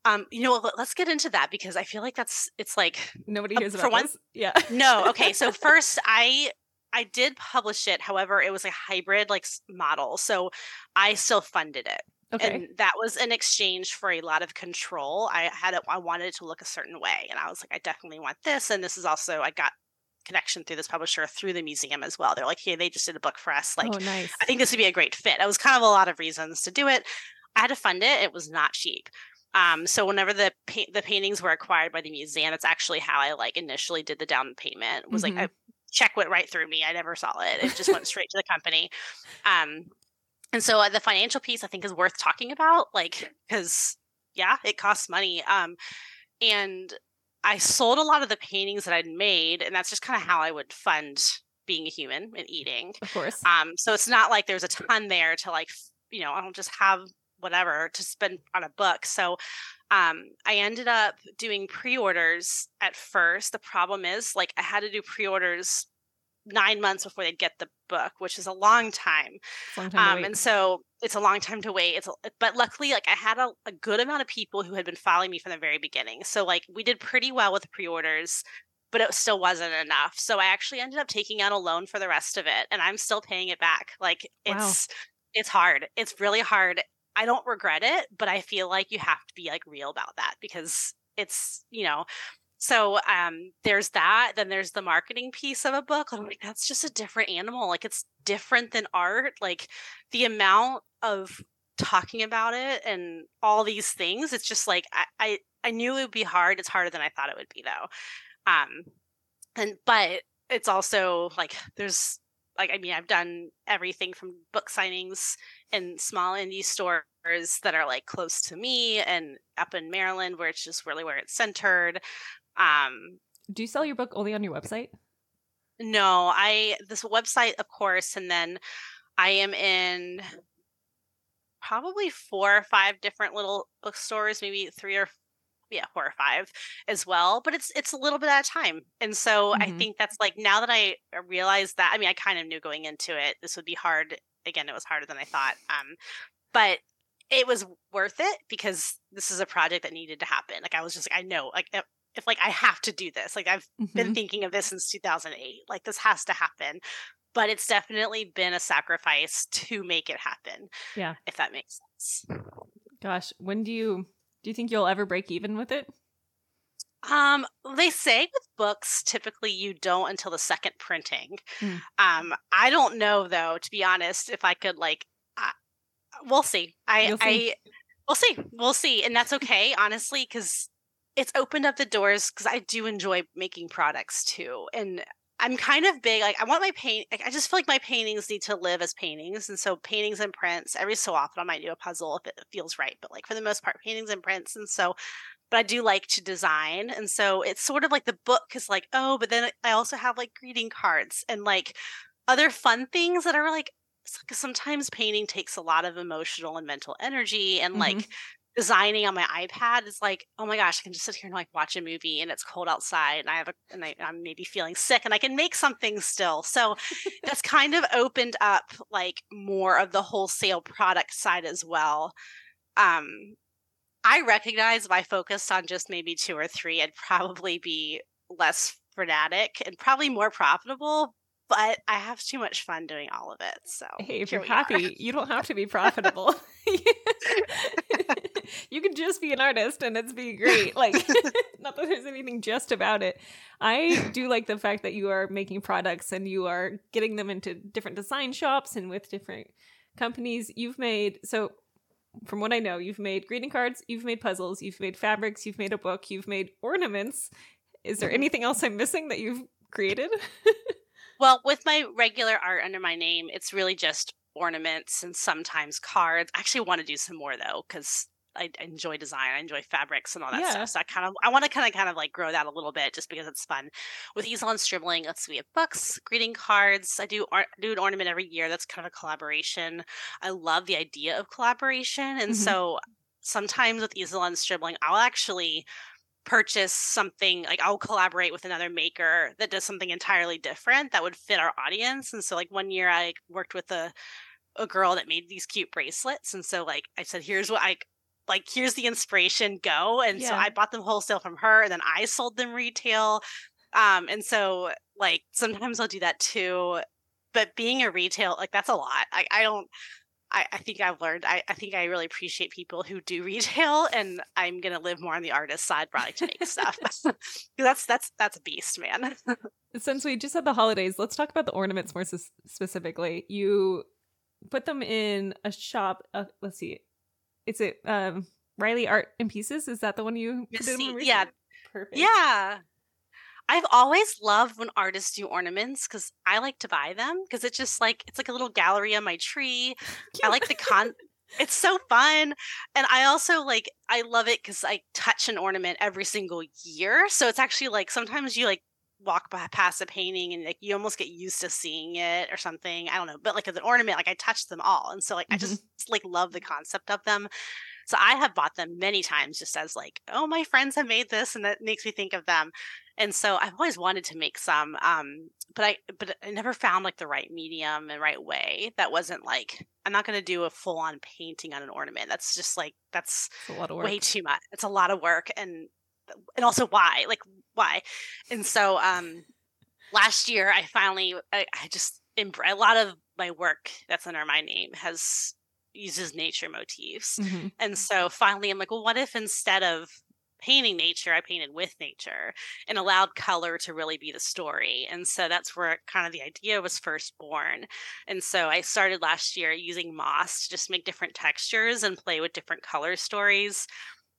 um you know let's get into that because i feel like that's it's like nobody hears uh, about for one yeah no okay so first i i did publish it however it was a hybrid like model so i still funded it Okay. And that was in exchange for a lot of control. I had it, I wanted it to look a certain way. And I was like, I definitely want this. And this is also, I got connection through this publisher through the museum as well. They're like, hey, they just did a book for us. Like, oh, nice. I think this would be a great fit. It was kind of a lot of reasons to do it. I had to fund it. It was not cheap. Um, so whenever the pa- the paintings were acquired by the museum, that's actually how I like initially did the down payment. It was mm-hmm. like a check went right through me. I never saw it. It just went straight to the company. Um, and so uh, the financial piece I think is worth talking about, like because yeah, it costs money. Um, and I sold a lot of the paintings that I'd made, and that's just kind of how I would fund being a human and eating. Of course. Um, so it's not like there's a ton there to like, you know, I don't just have whatever to spend on a book. So um, I ended up doing pre-orders at first. The problem is like I had to do pre-orders nine months before they'd get the book, which is a long time. Long time um, and so it's a long time to wait. It's a, but luckily, like I had a, a, good amount of people who had been following me from the very beginning. So like we did pretty well with pre-orders, but it still wasn't enough. So I actually ended up taking out a loan for the rest of it, and I'm still paying it back. Like it's wow. it's hard. It's really hard. I don't regret it, but I feel like you have to be like real about that because it's you know so um, there's that. Then there's the marketing piece of a book. I'm like, that's just a different animal. Like it's different than art. Like the amount of talking about it and all these things, it's just like I, I I knew it would be hard. It's harder than I thought it would be though. Um and but it's also like there's like I mean I've done everything from book signings in small indie stores that are like close to me and up in Maryland where it's just really where it's centered. Um Do you sell your book only on your website? No, I this website of course and then I am in probably four or five different little bookstores, maybe three or yeah, four or five as well. But it's it's a little bit at a time. And so mm-hmm. I think that's like now that I realize that I mean I kind of knew going into it this would be hard. Again, it was harder than I thought. Um but it was worth it because this is a project that needed to happen. Like I was just like I know like if, like I have to do this. Like I've mm-hmm. been thinking of this since 2008. Like this has to happen but it's definitely been a sacrifice to make it happen. Yeah. If that makes sense. Gosh, when do you do you think you'll ever break even with it? Um, they say with books, typically you don't until the second printing. Mm. Um, I don't know though, to be honest, if I could like, uh, we'll see. I, see. I, we'll see, we'll see, and that's okay, honestly, because it's opened up the doors. Because I do enjoy making products too, and I'm kind of big. Like I want my paint. Like, I just feel like my paintings need to live as paintings, and so paintings and prints. Every so often, I might do a puzzle if it feels right, but like for the most part, paintings and prints. And so, but I do like to design, and so it's sort of like the book is like, oh, but then I also have like greeting cards and like other fun things that are like sometimes painting takes a lot of emotional and mental energy and mm-hmm. Designing on my iPad is like, oh my gosh, I can just sit here and like watch a movie and it's cold outside and I have a and I, am maybe feeling sick and I can make something still. So that's kind of opened up like more of the wholesale product side as well. Um I recognize if I focused on just maybe two or three, I'd probably be less frenetic and probably more profitable, but I have too much fun doing all of it. So hey, if you're happy, are. you don't have to be profitable. you can just be an artist and it's be great. Like not that there's anything just about it. I do like the fact that you are making products and you are getting them into different design shops and with different companies. You've made so from what I know, you've made greeting cards, you've made puzzles, you've made fabrics, you've made a book, you've made ornaments. Is there anything else I'm missing that you've created? Well, with my regular art under my name, it's really just ornaments and sometimes cards. I actually want to do some more though, because I enjoy design. I enjoy fabrics and all that yeah. stuff. So I kind of I want to kind of kind of like grow that a little bit just because it's fun. With Easel on Stribling, let's see, we have books, greeting cards. I do art, do an ornament every year. That's kind of a collaboration. I love the idea of collaboration, and mm-hmm. so sometimes with Easel on Stribling, I'll actually purchase something like I'll collaborate with another maker that does something entirely different that would fit our audience. And so like one year I worked with a a girl that made these cute bracelets and so like I said here's what I like here's the inspiration go and yeah. so I bought them wholesale from her and then I sold them retail. Um and so like sometimes I'll do that too. But being a retail like that's a lot. I I don't I, I think I've learned. I, I think I really appreciate people who do retail, and I'm gonna live more on the artist side, probably to make stuff. that's that's that's a beast, man. Since we just had the holidays, let's talk about the ornaments more s- specifically. You put them in a shop. Uh, let's see, it's it um, Riley Art in Pieces. Is that the one you? Yes, yeah, perfect. Yeah, I've always loved when artists do ornaments because I like to buy them because it's just like it's like a little gallery on my tree. I like the con. it's so fun, and I also like I love it because I touch an ornament every single year. So it's actually like sometimes you like walk by, past a painting and like you almost get used to seeing it or something. I don't know, but like as an ornament, like I touch them all, and so like mm-hmm. I just like love the concept of them. So I have bought them many times just as like, oh, my friends have made this, and that makes me think of them and so I've always wanted to make some, um, but I but I never found like the right medium and right way. That wasn't like I'm not going to do a full on painting on an ornament. That's just like that's a lot of work. way too much. It's a lot of work, and and also why, like why, and so um, last year I finally I, I just a lot of my work that's under my name has uses nature motifs. Mm-hmm. And so finally I'm like, well, what if instead of painting nature, I painted with nature and allowed color to really be the story. And so that's where kind of the idea was first born. And so I started last year using moss to just make different textures and play with different color stories.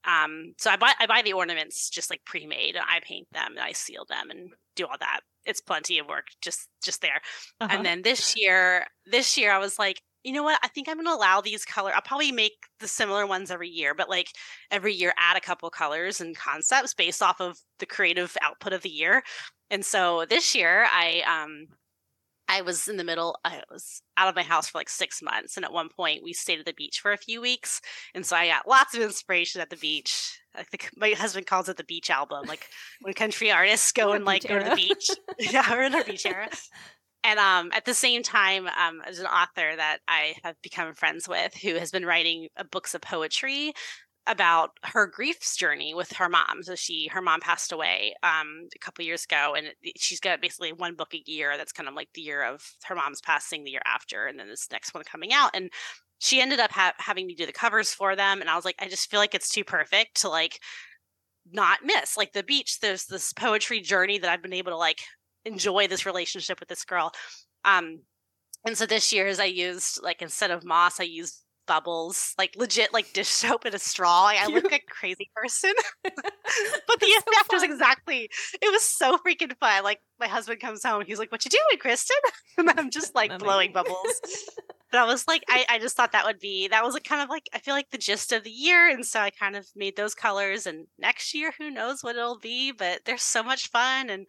Um, so I buy I buy the ornaments just like pre-made. I paint them and I seal them and do all that. It's plenty of work just just there. Uh-huh. And then this year, this year I was like, you know what? I think I'm going to allow these color. I'll probably make the similar ones every year, but like every year add a couple colors and concepts based off of the creative output of the year. And so this year I um I was in the middle, I was out of my house for like six months. And at one point, we stayed at the beach for a few weeks. And so I got lots of inspiration at the beach. I think my husband calls it the beach album, like when country artists go and like go to the beach. yeah, we're in our beach era. And um, at the same time, um, there's an author that I have become friends with who has been writing uh, books of poetry about her grief's journey with her mom. So she, her mom passed away um, a couple years ago, and she's got basically one book a year. That's kind of like the year of her mom's passing, the year after, and then this next one coming out. And she ended up ha- having me do the covers for them, and I was like, I just feel like it's too perfect to like not miss. Like the beach, there's this poetry journey that I've been able to like enjoy this relationship with this girl. Um, and so this year, as I used like instead of moss, I used bubbles, like legit, like dish soap in a straw. Like, I look like a crazy person, but the effect so was exactly. It was so freaking fun. Like my husband comes home, he's like, "What you doing, Kristin?" and I'm just like blowing bubbles. but I was like, I, I just thought that would be that was like kind of like I feel like the gist of the year, and so I kind of made those colors. And next year, who knows what it'll be? But they're so much fun and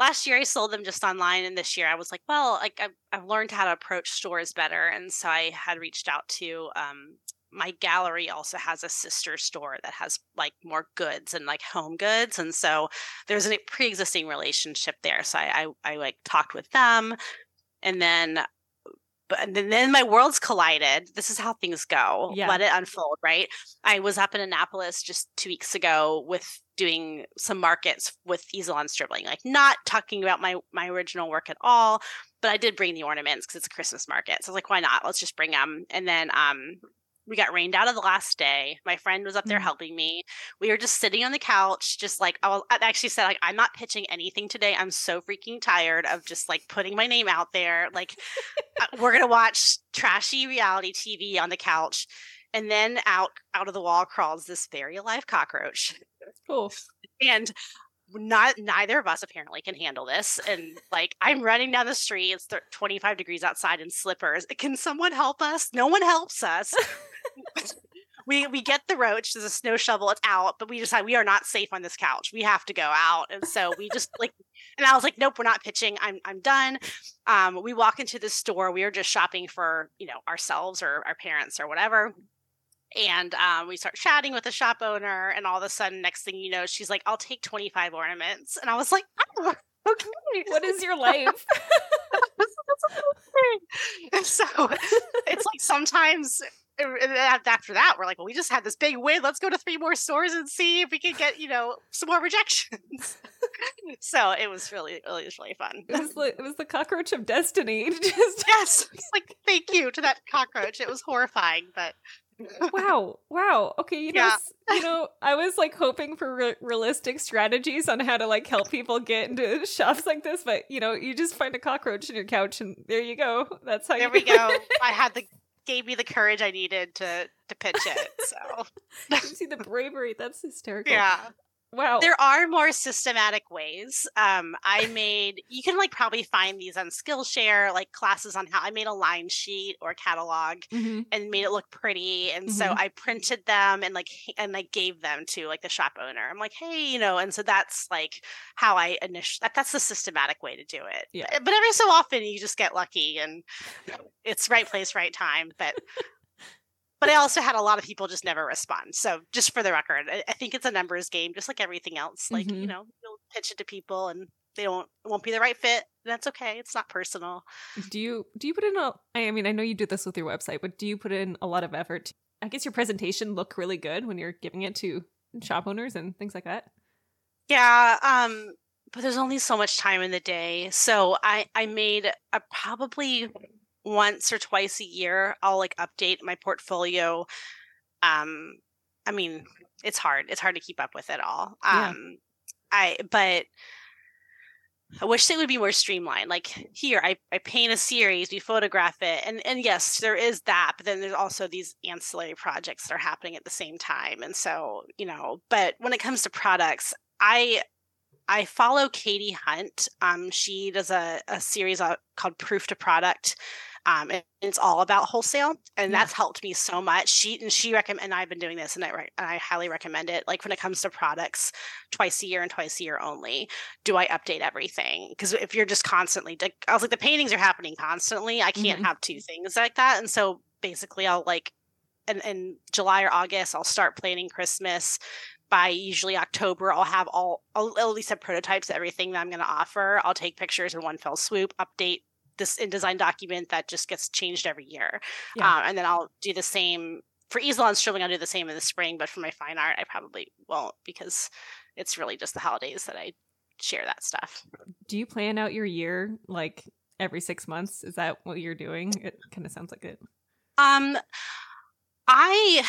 last year I sold them just online, and this year I was like, well, like I've, I've learned how to approach stores better, and so I had reached out to um, my gallery also has a sister store that has like more goods and like home goods and so there's a pre-existing relationship there so I, I, I like talked with them and then but and then my worlds collided. This is how things go. Yeah. Let it unfold, right? I was up in Annapolis just two weeks ago with doing some markets with easel on stribling, like not talking about my my original work at all. But I did bring the ornaments because it's a Christmas market. So I was like, why not? Let's just bring them. And then um we got rained out of the last day. My friend was up there mm-hmm. helping me. We were just sitting on the couch, just like I actually said, like I'm not pitching anything today. I'm so freaking tired of just like putting my name out there. Like uh, we're gonna watch trashy reality TV on the couch, and then out out of the wall crawls this very alive cockroach. Cool. And not neither of us apparently can handle this and like i'm running down the street it's 25 degrees outside in slippers can someone help us? No one helps us. We we get the roach there's a snow shovel it's out but we decide we are not safe on this couch we have to go out and so we just like and i was like nope we're not pitching i'm i'm done. Um we walk into the store we are just shopping for you know ourselves or our parents or whatever and um, we start chatting with the shop owner and all of a sudden next thing you know she's like i'll take 25 ornaments. And i was like oh, okay. What is your life? So it's like sometimes after that we're like well we just had this big win. Let's go to three more stores and see if we can get you know some more rejections. So it was really it was really fun. It was, like, it was the cockroach of destiny just yes it's like thank you to that cockroach. It was horrifying but wow wow. Okay you know yeah. you know i was like hoping for re- realistic strategies on how to like help people get into shops like this but you know you just find a cockroach in your couch and there you go. That's how there you we go. i had the gave me the courage i needed to to pitch it so. You see the bravery. That's hysterical. Yeah Wow. There are more systematic ways. Um, I made you can like probably find these on Skillshare, like classes on how I made a line sheet or catalog mm-hmm. and made it look pretty. And mm-hmm. so I printed them and like and I gave them to like the shop owner. I'm like, hey, you know, and so that's like how I initially that, that's the systematic way to do it. Yeah. But, but every so often you just get lucky and it's right place, right time. But but I also had a lot of people just never respond. So just for the record, I, I think it's a numbers game, just like everything else. Like mm-hmm. you know, you'll pitch it to people and they don't it won't be the right fit. That's okay. It's not personal. Do you do you put in a? I mean, I know you do this with your website, but do you put in a lot of effort? To, I guess your presentation look really good when you're giving it to shop owners and things like that. Yeah. Um. But there's only so much time in the day, so I I made a probably once or twice a year I'll like update my portfolio. Um I mean, it's hard. It's hard to keep up with it all. Um yeah. I but I wish it would be more streamlined. Like here, I, I paint a series, we photograph it, and and yes, there is that, but then there's also these ancillary projects that are happening at the same time. And so, you know, but when it comes to products, I I follow Katie Hunt. Um, she does a, a series called Proof to Product, um, and it's all about wholesale, and yeah. that's helped me so much. She and she recommend, and I've been doing this, and I re- I highly recommend it. Like when it comes to products, twice a year and twice a year only. Do I update everything? Because if you're just constantly, like, I was like, the paintings are happening constantly. I can't mm-hmm. have two things like that, and so basically, I'll like in, in July or August, I'll start planning Christmas. By usually October, I'll have all, I'll at least have prototypes of everything that I'm going to offer. I'll take pictures in one fell swoop, update this InDesign document that just gets changed every year. Yeah. Um, and then I'll do the same for easel on stribling. I'll do the same in the spring, but for my fine art, I probably won't because it's really just the holidays that I share that stuff. Do you plan out your year like every six months? Is that what you're doing? It kind of sounds like it. Um, I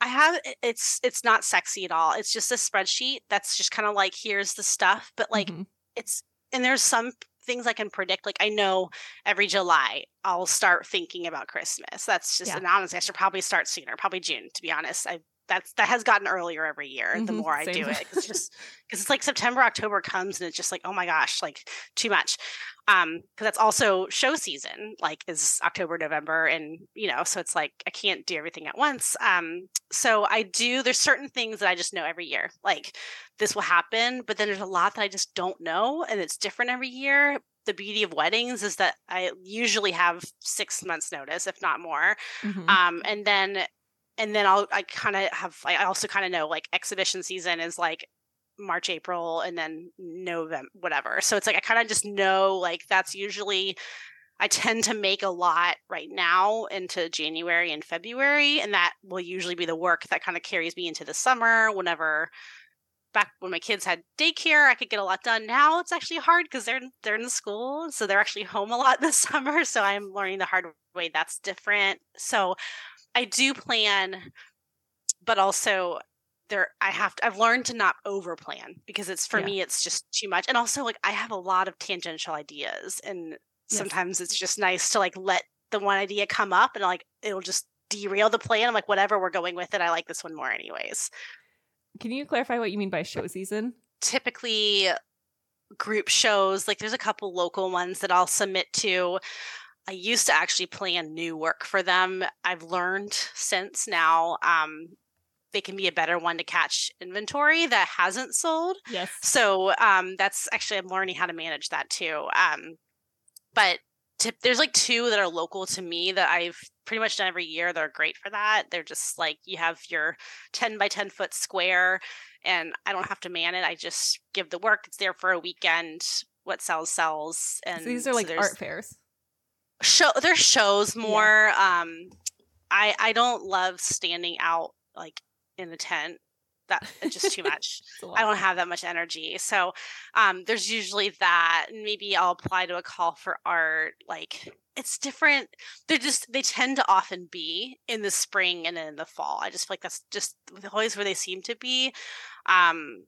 I have it's it's not sexy at all. It's just a spreadsheet that's just kind of like here's the stuff, but like mm-hmm. it's and there's some things I can predict. Like I know every July I'll start thinking about Christmas. That's just yeah. and honestly, I should probably start sooner, probably June. To be honest, I that's that has gotten earlier every year. Mm-hmm, the more I do it, it's just because it's like September, October comes, and it's just like oh my gosh, like too much. Um, because that's also show season, like is October, November, and you know, so it's like I can't do everything at once. Um, so I do. There's certain things that I just know every year, like this will happen, but then there's a lot that I just don't know, and it's different every year the beauty of weddings is that I usually have six months notice, if not more. Mm-hmm. Um, and then and then I'll I kind of have I also kind of know like exhibition season is like March, April, and then November, whatever. So it's like I kind of just know like that's usually I tend to make a lot right now into January and February, and that will usually be the work that kind of carries me into the summer whenever back when my kids had daycare, I could get a lot done. Now it's actually hard because they're they're in school, so they're actually home a lot this summer. So I'm learning the hard way. That's different. So I do plan, but also there I have to, I've learned to not over plan because it's for yeah. me it's just too much. And also like I have a lot of tangential ideas and yes. sometimes it's just nice to like let the one idea come up and like it'll just derail the plan. I'm like whatever we're going with it. I like this one more anyways. Can you clarify what you mean by show season? Typically group shows like there's a couple local ones that I'll submit to I used to actually plan new work for them. I've learned since now um, they can be a better one to catch inventory that hasn't sold. Yes. So um, that's actually I'm learning how to manage that too. Um, but to, there's like two that are local to me that I've pretty much done every year. They're great for that. They're just like you have your 10 by 10 foot square, and I don't have to man it. I just give the work. It's there for a weekend. What sells sells. And so these are like so art fairs show there's shows more yeah. um i i don't love standing out like in a tent. That just too much. I don't have that much energy. So um there's usually that maybe i'll apply to a call for art. Like it's different. They're just they tend to often be in the spring and in the fall. I just feel like that's just always where they seem to be. Um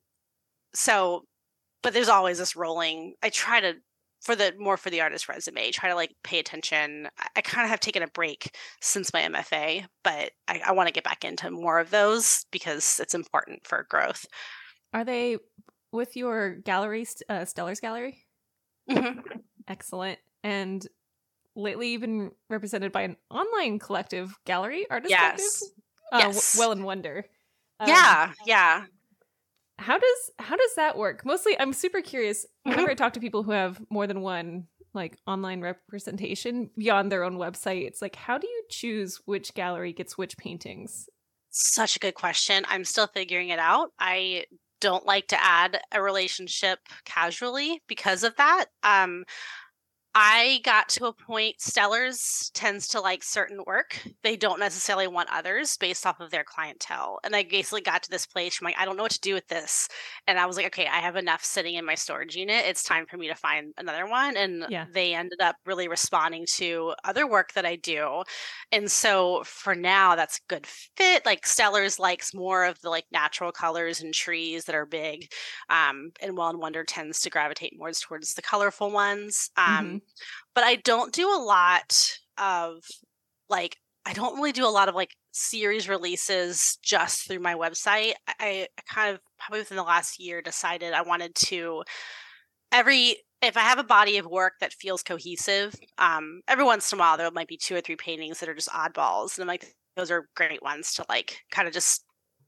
so but there's always this rolling. I try to for the more for the artist resume try to like pay attention. I, I kind of have taken a break since my mfa but i, I want to get back into more of those because it's important for growth. Are they with your gallery uh, stellers gallery? Mm-hmm. excellent. And lately you've been represented by an online collective gallery artist yes. collective? Uh, yes. well and wonder. Um, yeah yeah how does how does that work? Mostly i'm super curious whenever mm-hmm. i talk to people who have more than one like online representation beyond their own website it's like how do you choose which gallery gets which paintings? Such a good question. I'm still figuring it out. I don't like to add a relationship casually because of that. Um I got to a point, Stellers tends to like certain work. They don't necessarily want others based off of their clientele. And I basically got to this place I'm like, I don't know what to do with this. And I was like, okay, I have enough sitting in my storage unit. It's time for me to find another one. And yeah. they ended up really responding to other work that I do. And so for now, that's a good fit. Like Stellers likes more of the like natural colors and trees that are big. Um, and Well and Wonder tends to gravitate more towards the colorful ones. Um, mm-hmm but I don't do a lot of like I don't really do a lot of like series releases just through my website. I, I kind of probably within the last year decided I wanted to every if I have a body of work that feels cohesive, um, every once in a while there might be two or three paintings that are just oddballs, and I'm like, those are great ones to like kind of just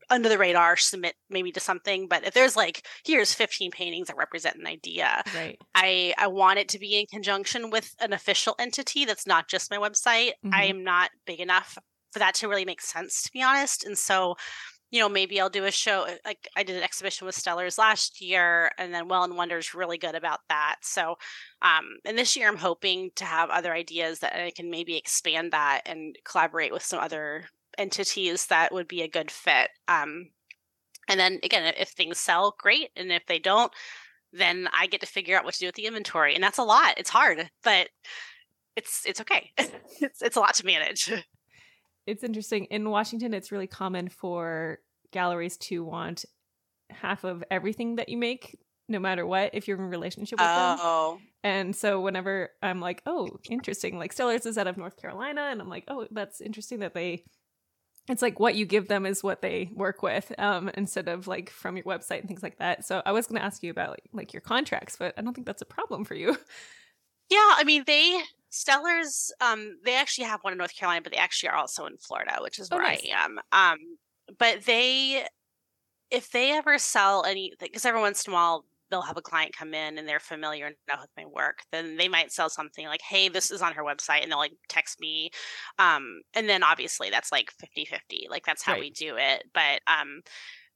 under the radar submit maybe to something but if there's like here's 15 paintings that represent an idea right i i want it to be in conjunction with an official entity that's not just my website mm-hmm. i am not big enough for that to really make sense to be honest and so you know maybe i'll do a show uh, like i did an exhibition with stellers last year and then well and wonder's really good about that so um and this year i'm hoping to have other ideas that i can maybe expand that and collaborate with some other entities that would be a good fit. Um, and then again, if things sell, great, and if they don't, then I get to figure out what to do with the inventory, and that's a lot. It's hard, but it's it's okay. it's it's a lot to manage. It's interesting. In Washington, it's really common for galleries to want half of everything that you make no matter what if you're in a relationship with oh. them. And so whenever I'm like, oh, interesting, like Stellers is out of North Carolina, and I'm like, oh, that's interesting that they it's like what you give them is what they work with um, instead of like from your website and things like that. So i was going to ask you about like, like your contracts but i don't think that's a problem for you. Yeah i mean they stellers um they actually have one in north carolina but they actually are also in florida which is oh, where nice. i am. Um but they if they ever sell any because every once in a while they'll have a client come in and they're familiar enough with my work then they might sell something like hey this is on her website and they'll like text me um and then obviously that's like 50 50 like that's how right. we do it but um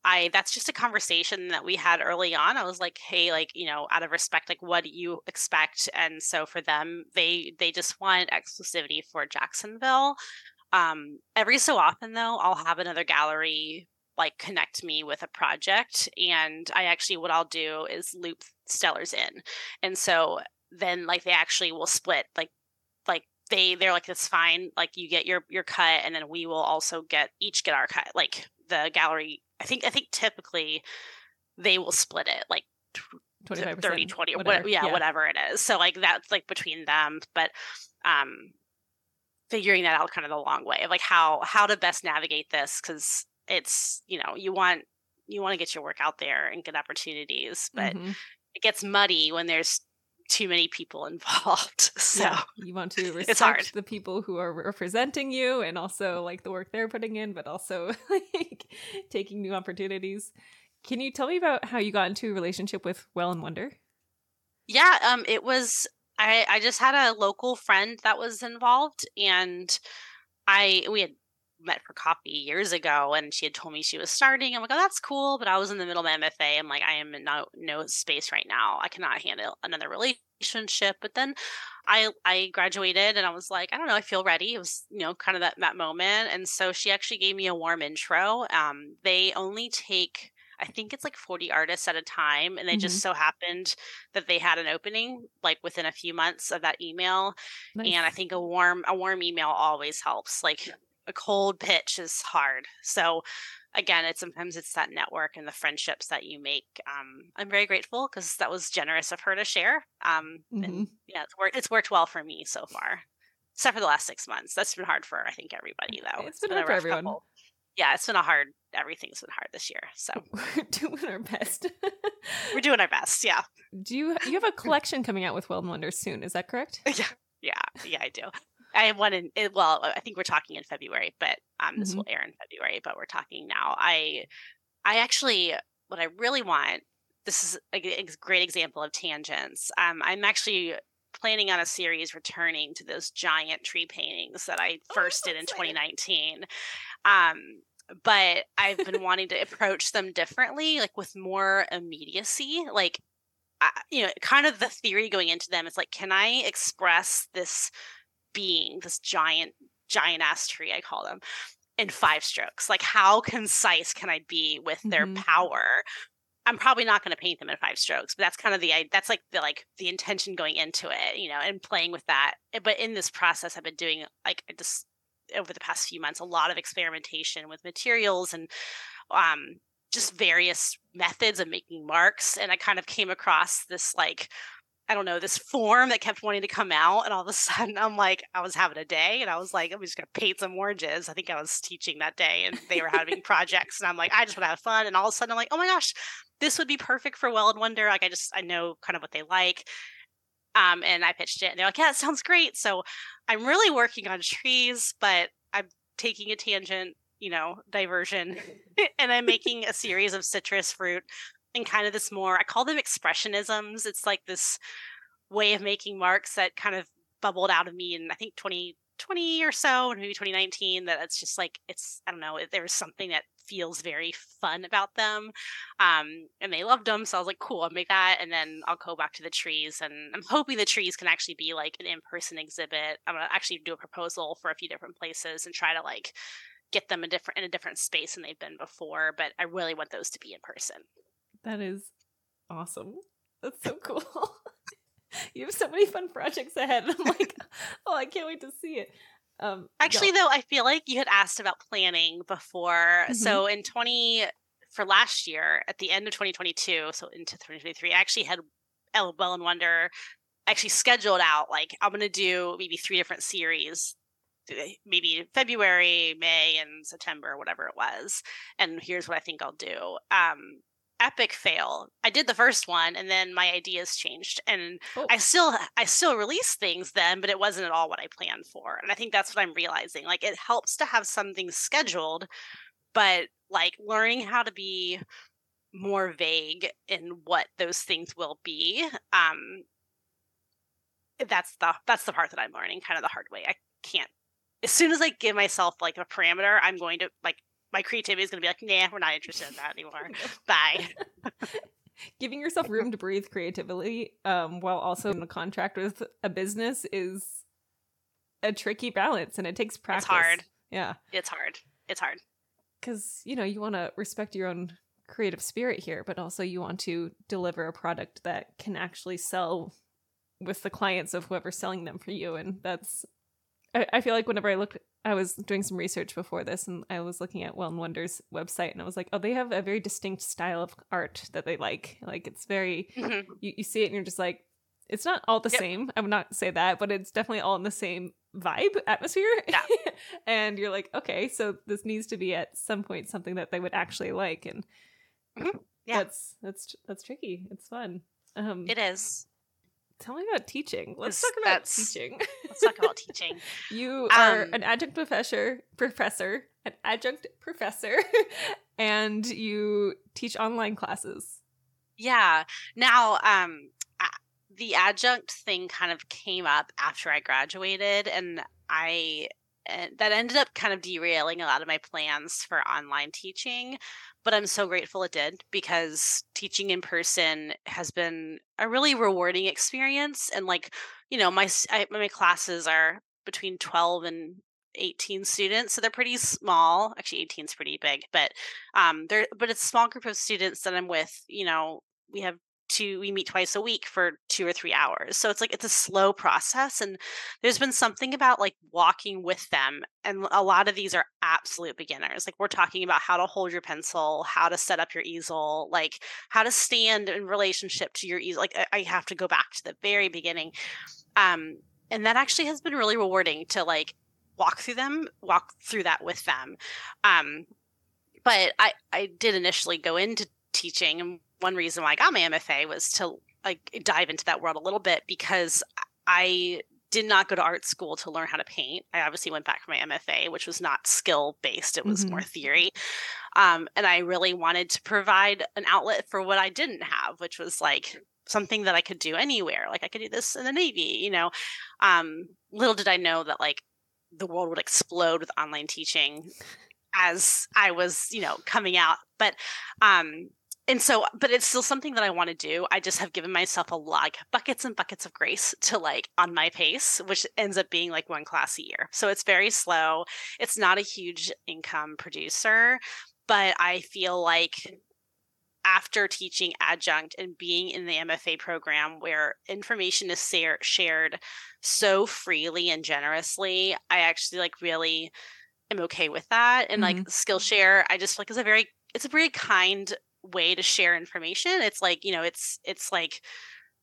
I that's just a conversation that we had early on. I was like, "Hey, like, you know, out of respect, like what do you expect?" And so for them, they they just want exclusivity for Jacksonville. Um every so often though, I'll have another gallery like connect me with a project and i actually what i'll do is loop stellers in. And so then like they actually will split like like they they're like it's fine like you get your your cut and then we will also get each get our cut. Like the gallery i think i think typically they will split it like 25 30 20 whatever. Whatever, yeah, yeah. whatever it is. So like that's like between them but um figuring that out kind of the long way of like how how to best navigate this because it's you know you want you want to get your work out there and get opportunities but mm-hmm. it gets muddy when there's too many people involved so yeah, you want to respect the people who are representing you and also like the work they're putting in but also like taking new opportunities. Can you tell me about how you got into a relationship with well and wonder? Yeah um it was i i just had a local friend that was involved and I we had met for coffee years ago and she had told me she was starting. I'm like, oh, that's cool. But I was in the middle of my MFA. I'm like, I am in no, no space right now. I cannot handle another relationship. But then I I graduated and I was like, I don't know, I feel ready. It was, you know, kind of that, that moment. And so she actually gave me a warm intro. Um, they only take I think it's like 40 artists at a time. And they mm-hmm. just so happened that they had an opening like within a few months of that email. Nice. And I think a warm, a warm email always helps. Like a cold pitch is hard. So again, it's sometimes it's that network and the friendships that you make. Um, I'm very grateful because that was generous of her to share. Um, mm-hmm. and yeah, it's worked. It's worked well for me so far, except for the last six months. That's been hard for I think everybody though. it's, it's been, been hard for everyone. Couple. Yeah, it's been a hard. Everything's been hard this year. So we're doing our best. we're doing our best. Yeah. Do you you have a collection coming out with Well and Wonder soon? Is that correct? Yeah. Yeah. Yeah, I do. I have one in well, I think we're talking in February, but um, this mm-hmm. will air in February. But we're talking now. I, I actually, what I really want. This is a, great example of tangents. Um, I'm actually planning on a series returning to those giant tree paintings that I oh, first oh, did in 2019. Um, but I've been wanting to approach them differently, like with more immediacy. Like I, you know, kind of the theory going into them is like, can I express this being, this giant, giant ass tree, I call them, in five strokes? Like, how concise can I be with their mm-hmm. power? I'm probably not going to paint them in five strokes, but that's kind of the that's like the like the intention going into it, you know, and playing with that. Eh, but in this process, I've been doing like just over the past few months a lot of experimentation with materials and um just various methods of making marks and i kind of came across this like i don't know this form that kept wanting to come out and all of a sudden i'm like i was having a day and i was like i'm just going to paint some oranges i think i was teaching that day and they were having projects and i'm like i just want to have fun and all of a sudden i'm like oh my gosh this would be perfect for well and wonder like i just i know kind of what they like um, and i pitched it and they're like yeah it sounds great so i'm really working on trees but i'm taking a tangent you know, diversion. and I'm making a series of citrus fruit and kind of this more, I call them expressionisms. It's like this way of making marks that kind of bubbled out of me in, I think, 2020 or so, and maybe 2019, that it's just like, it's, I don't know, there's something that feels very fun about them. Um, and they loved them. So I was like, cool, I'll make that. And then I'll go back to the trees. And I'm hoping the trees can actually be like an in person exhibit. I'm going to actually do a proposal for a few different places and try to like get them a different in a different space than they've been before. But I really want those to be in person. That is awesome. That's so cool. you have so many fun projects ahead. I'm like, oh, I can't wait to see it. Um, Actually, though, I feel like you had asked about planning before. Mm-hmm. So in 20 for last year, at the end of 2022, so into 2023, I actually had Well and Wonder actually scheduled out like I'm going to do maybe three different series maybe February, May, and September, whatever it was. And here's what I think I'll do. Um, epic fail. I did the first one and then my ideas changed and oh. I still I still released things then, but it wasn't at all what I planned for. And I think that's what I'm realizing. Like it helps to have something scheduled, but like learning how to be more vague in what those things will be. Um that's the that's the part that I'm learning kind of the hard way. I can't as soon as I give myself like a parameter, I'm going to like my creativity is going to be like, nah, we're not interested in that anymore. Bye. Giving yourself room to breathe creatively um, while also in a contract with a business is a tricky balance and it takes practice. It's hard. Yeah. It's hard. It's hard. Because, you know, you want to respect your own creative spirit here, but also you want to deliver a product that can actually sell with the clients of whoever's selling them for you. And that's I, I feel like whenever I looked, I was doing some research before this, and I was looking at Well and Wonder's website, and I was like, oh, they have a very distinct style of art that they like. Like it's very, mm-hmm. you, you see it, and you're just like, it's not all the yep. same. I would not say that, but it's definitely all in the same vibe atmosphere. Yeah. and you're like, okay, so this needs to be at some point something that they would actually like, and mm-hmm. yeah, that's that's that's tricky. It's fun. Um, it is. Tell me about teaching. Let's talk about teaching. let's talk about teaching. You are um, an adjunct professor, professor, an adjunct professor, and you teach online classes. Yeah. Now, um, the adjunct thing kind of came up after I graduated, and I that ended up kind of derailing a lot of my plans for online teaching but I'm so grateful it did because teaching in person has been a really rewarding experience. And like, you know, my I, my classes are between 12 and 18 students, so they're pretty small. Actually, 18 is pretty big, but um, they're but it's a small group of students that I'm with. You know, we have to we meet twice a week for two or three hours. So it's like it's a slow process and there's been something about like walking with them and a lot of these are absolute beginners. Like we're talking about how to hold your pencil how to set up your easel like how to stand in relationship to your easel like i have to go back to the very beginning. Um and that actually has been really rewarding to like walk through them walk through that with them. Um but i i did initially go into teaching and one reason why I got my MFA was to like dive into that world a little bit because I did not go to art school to learn how to paint. I obviously went back for my MFA, which was not skill based, it was mm-hmm. more theory. Um, and I really wanted to provide an outlet for what I didn't have, which was like something that I could do anywhere. Like I could do this in the Navy, you know. Um, little did I know that like the world would explode with online teaching as I was, you know, coming out. But um, and so but it's still something that i want to do. I just have given myself a lot like buckets and buckets of grace to like on my pace which ends up being like one class a year. So it's very slow. It's not a huge income producer but i feel like after teaching adjunct and being in the mfa program where information is shared so freely and generously i actually like really am okay with that and mm-hmm. like skillshare i just feel like is a very it's a very kind way to share information. It's like, you know, it's it's like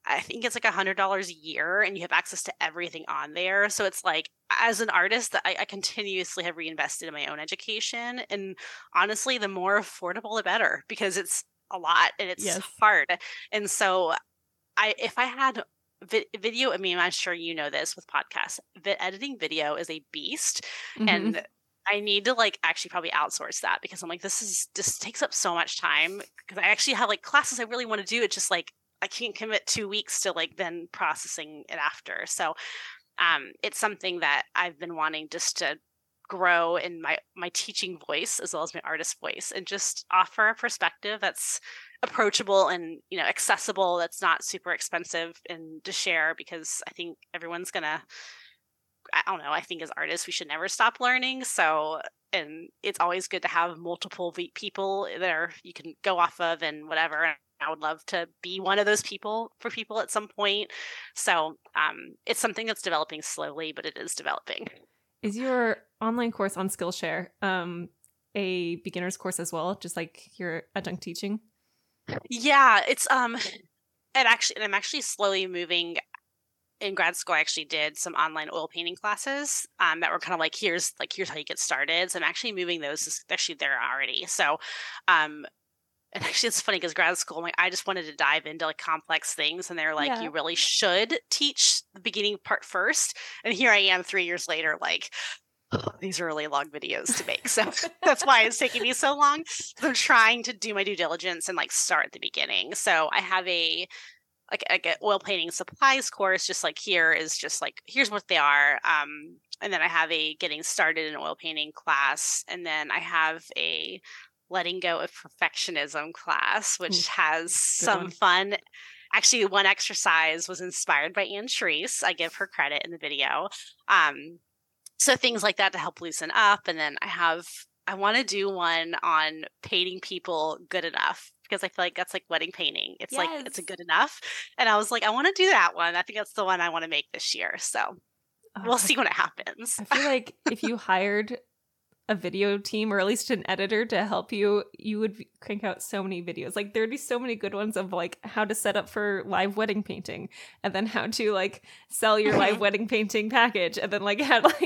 I think it's like a hundred dollars a year and you have access to everything on there. So it's like as an artist I, I continuously have reinvested in my own education. And honestly, the more affordable the better because it's a lot and it's yes. hard. And so I if I had vi- video, I mean, I'm sure you know this with podcasts, vi- editing video is a beast. Mm-hmm. And I need to like actually probably outsource that because I'm like, this is just takes up so much time because I actually have like classes I really want to do. It's just like I can't commit two weeks to like then processing it after. So um, it's something that I've been wanting just to grow in my my teaching voice as well as my artist voice and just offer a perspective that's approachable and you know accessible that's not super expensive and to share because i think everyone's gonna I don't know. I think as artists, we should never stop learning. So, and it's always good to have multiple people there you can go off of and whatever. And I would love to be one of those people for people at some point. So, um, it's something that's developing slowly, but it is developing. Is your online course on Skillshare um, a beginner's course as well, just like your adjunct teaching? Yeah, it's um, and actually, and I'm actually slowly moving in grad school, I actually did some online oil painting classes um, that were kind of like here's like here's how you get started. So I'm actually moving those actually there already. So, um, and actually it's funny because grad school, like I just wanted to dive into like complex things, and they're like, yeah. you really should teach the beginning part first. And here I am, three years later, like. These are really long videos to make. So that's why it's taking me so long. I'm trying to do my due diligence and like start at the beginning. So I have a like, like an oil painting supplies course just like here is just like here's what they are um and then i have a getting started in oil painting class and then i have a letting go of perfectionism class which mm, has some one. fun actually one exercise was inspired by Antrese. i give her credit in the video um so things like that to help loosen up and then i have i want to do one on painting people good enough because I feel like that's like wedding painting. It's yes. like it's a good enough. And I was like, I want to do that one. I think that's the one I want to make this year. So oh, we'll see when it happens. I feel like if you hired a video team or at least an editor to help you, you would crank out so many videos. Like there'd be so many good ones of like how to set up for live wedding painting and then how to like sell your live wedding painting package and then like how like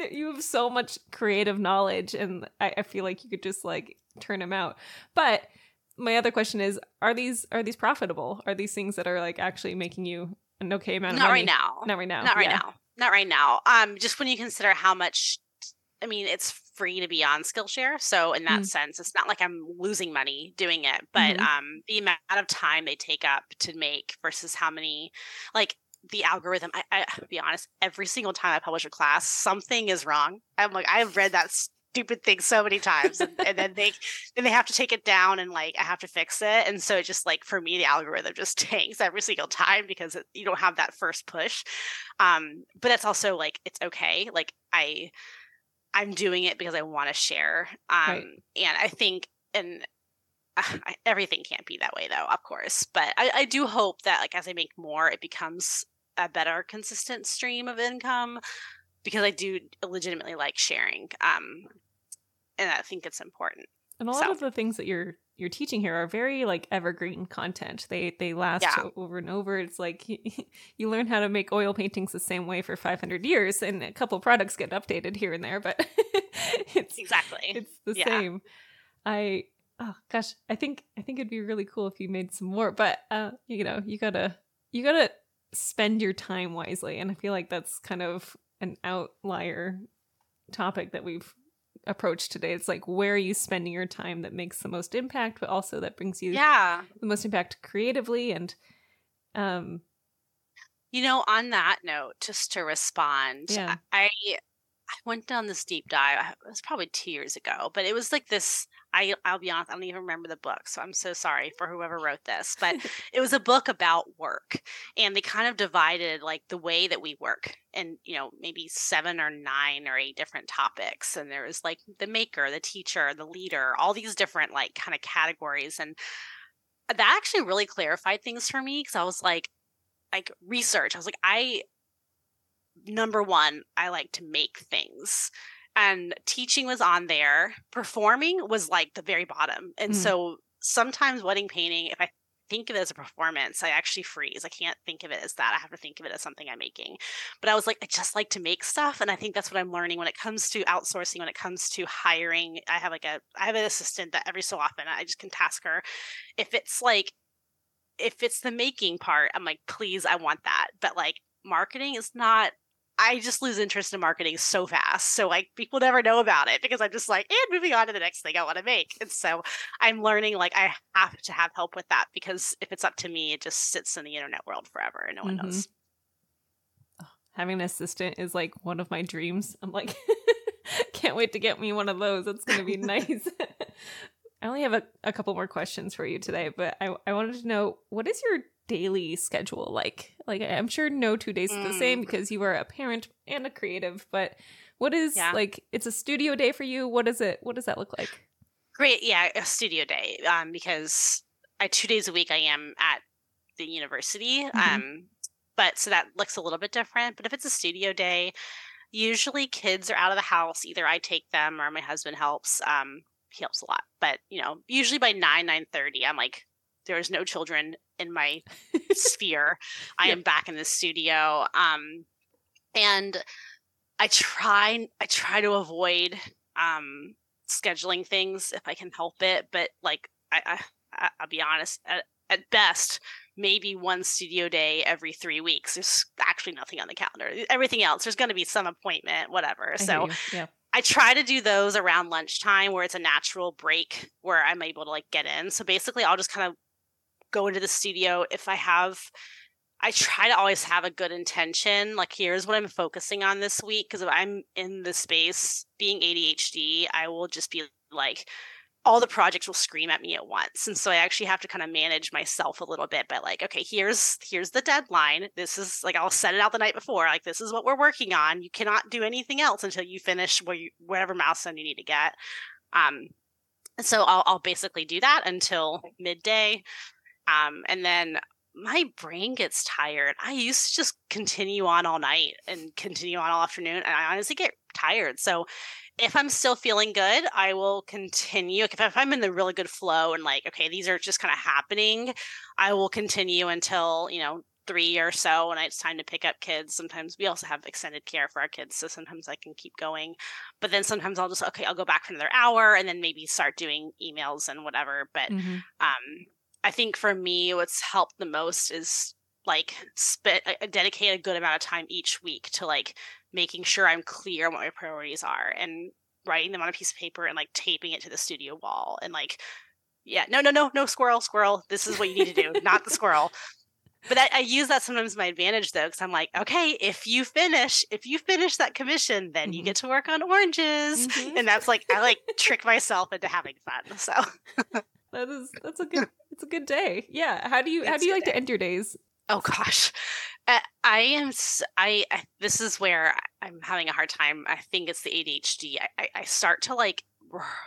like you have so much creative knowledge and I, I feel like you could just like turn them out. But my other question is are these are these profitable are these things that are like actually making you an okay amount of money? not money? right now not right now not right yeah. now not right now um just when you consider how much i mean it's free to be on skillshare so in that mm. sense it's not like i'm losing money doing it but mm-hmm. um the amount of time they take up to make versus how many like the algorithm I, I be honest every single time i publish a class something is wrong i'm like i've read that stupid thing so many times and, and, then they then they have to take it down and like i have to fix it and so it just like for me the algorithm just tanks every single time because it, you don't have that first push um but it's also like it's okay like i i'm doing it because i want to share um right. and i think and uh, everything can't be that way though of course but I, I do hope that like as i make more it becomes a better consistent stream of income because I do legitimately like sharing. Um, and I think it's important. And a lot so. of the things that you're you're teaching here are very like evergreen content. They they last yeah. over and over. It's like you learn how to make oil paintings the same way for 500 years, and a couple products get updated here and there, but it's exactly it's the yeah. same. I oh gosh, I think I think it'd be really cool if you made some more, but uh, you know, you gotta you gotta spend your time wisely, and I feel like that's kind of an outlier topic that we've approach today. It's like where are you spending your time that makes the most impact, but also that brings you yeah the most impact creatively and um you know on that note just to respond yeah. i I went down this deep dive. It was probably two years ago, but it was like this. I I'll be honest, I don't even remember the book, so I'm so sorry for whoever wrote this. But it was a book about work, and they kind of divided like the way that we work, and you know maybe seven or nine or eight different topics. And there was like the maker, the teacher, the leader, all these different like kind of categories, and that actually really clarified things for me because I was like, like research. I was like, I number one, I like to make things. And teaching was on there. Performing was like the very bottom. And mm. so sometimes wedding painting, if I think of it as a performance, I actually freeze. I can't think of it as that. I have to think of it as something I'm making. But I was like, I just like to make stuff. And I think that's what I'm learning when it comes to outsourcing, when it comes to hiring. I have like a I have an assistant that every so often I just can task her. If it's like if it's the making part, I'm like, please, I want that. But like marketing is not I just lose interest in marketing so fast. So like people never know about it because I'm just like, and moving on to the next thing I want to make. And so I'm learning like I have to have help with that because if it's up to me, it just sits in the internet world forever and no one mm-hmm. knows. having an assistant is like one of my dreams. I'm like, can't wait to get me one of those. It's gonna be nice. I only have a, a couple more questions for you today, but I, I wanted to know what is your daily schedule like? Like I'm sure no two days mm. the same because you are a parent and a creative, but what is yeah. like it's a studio day for you? What is it what does that look like? Great, yeah, a studio day. Um because I two days a week I am at the university. Mm-hmm. Um but so that looks a little bit different. But if it's a studio day, usually kids are out of the house. Either I take them or my husband helps. Um he helps a lot. But you know, usually by nine, nine thirty, I'm like there's no children in my sphere. I am back in the studio. Um, and I try I try to avoid um scheduling things if I can help it, but like I, I I'll be honest, at, at best, maybe one studio day every three weeks. There's actually nothing on the calendar. Everything else, there's going to be some appointment, whatever. I so yeah. I try to do those around lunchtime where it's a natural break where I'm able to like get in. So basically, I'll just kind of go into the studio if I have I try to always have a good intention. Like, here's what I'm focusing on this week. Because if I'm in the space being ADHD, I will just be like, all the projects will scream at me at once. And so I actually have to kind of manage myself a little bit by like, okay, here's here's the deadline. This is like I'll set it out the night before. Like, this is what we're working on. You cannot do anything else until you finish where you, whatever milestone you need to get. Um, so I'll, I'll basically do that until midday um, and then my brain gets tired. I used to just continue on all night and continue on all afternoon, and I honestly get tired. So if I'm still feeling good, I will continue. If, if I'm in the really good flow and like, okay, these are just kind of happening, I will continue until, you know, three or so when it's time to pick up kids. Sometimes we also have extended care for our kids, so sometimes I can keep going. But then sometimes I'll just okay, I'll go back for another hour and then maybe start doing emails and whatever. But mm-hmm. um, I think for me, what's helped the most is like spit, uh, dedicate a good amount of time each week to like making sure I'm clear on what my priorities are and writing them on a piece of paper and like taping it to the studio wall and like yeah no no no no squirrel squirrel this is what you need to do not the squirrel but I, I, use that sometimes to my advantage though because i'm like okay if you finish if you finish that commission then mm-hmm. you get to work on oranges mm-hmm. and that's like i like trick myself into having fun so that is that's a good it's a good day. Yeah. How do you how do you like day. to end your days? Oh gosh. Uh, I am I, I, this is where I'm having a hard time. I think it's the ADHD. I, I, I start to like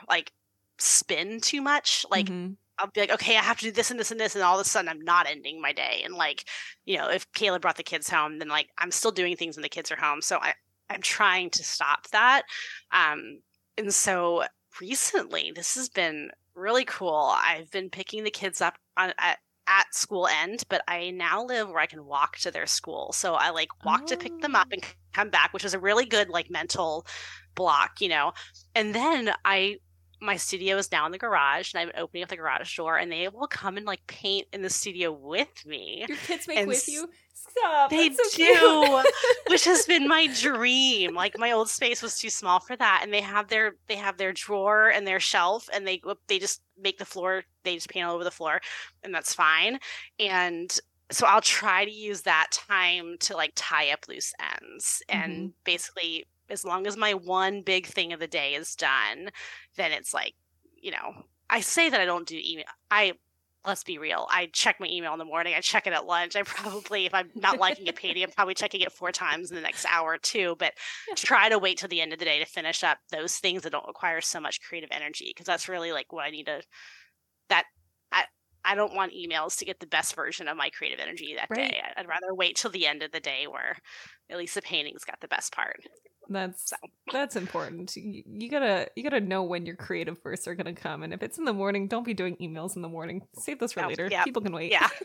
like spin too much. Like mm-hmm. I'll be like, okay, I have to do this and this and this, and all of a sudden I'm not ending my day. And like, you know, if Kayla brought the kids home, then like I'm still doing things when the kids are home. So I I'm trying to stop that. Um, and so recently, this has been really cool. I've been picking the kids up on, at, at school end, but I now live where I can walk to their school. So I like walk oh. to pick them up oh. and oh. come back, which is a really good like mental block, you know. And then I my studio is now in the garage and I'm opening up the garage door and they will come and like paint in the studio with me. Your kids make and with you? Stop. They so do, which has been my dream. Like my old space was too small for that, and they have their they have their drawer and their shelf, and they they just make the floor. They just paint all over the floor, and that's fine. And so I'll try to use that time to like tie up loose ends and mm-hmm. basically as long as my one big thing of the day is done, then it's like, you know, I say that I don't do email. I let's be real. I check my email in the morning. I check it at lunch. I probably, if I'm not liking a painting, I'm probably checking it four times in the next hour or two. But try to wait till the end of the day to finish up those things that don't require so much creative energy because that's really like what I need to. That I I don't want emails to get the best version of my creative energy that right. day. I'd rather wait till the end of the day where at least the painting's got the best part. That's so. that's important. You, you, gotta you gotta know when your creative bursts are gonna come, and if it's in the morning, don't be doing emails in the morning. Save those for oh, later. Yeah. People can wait. Yeah.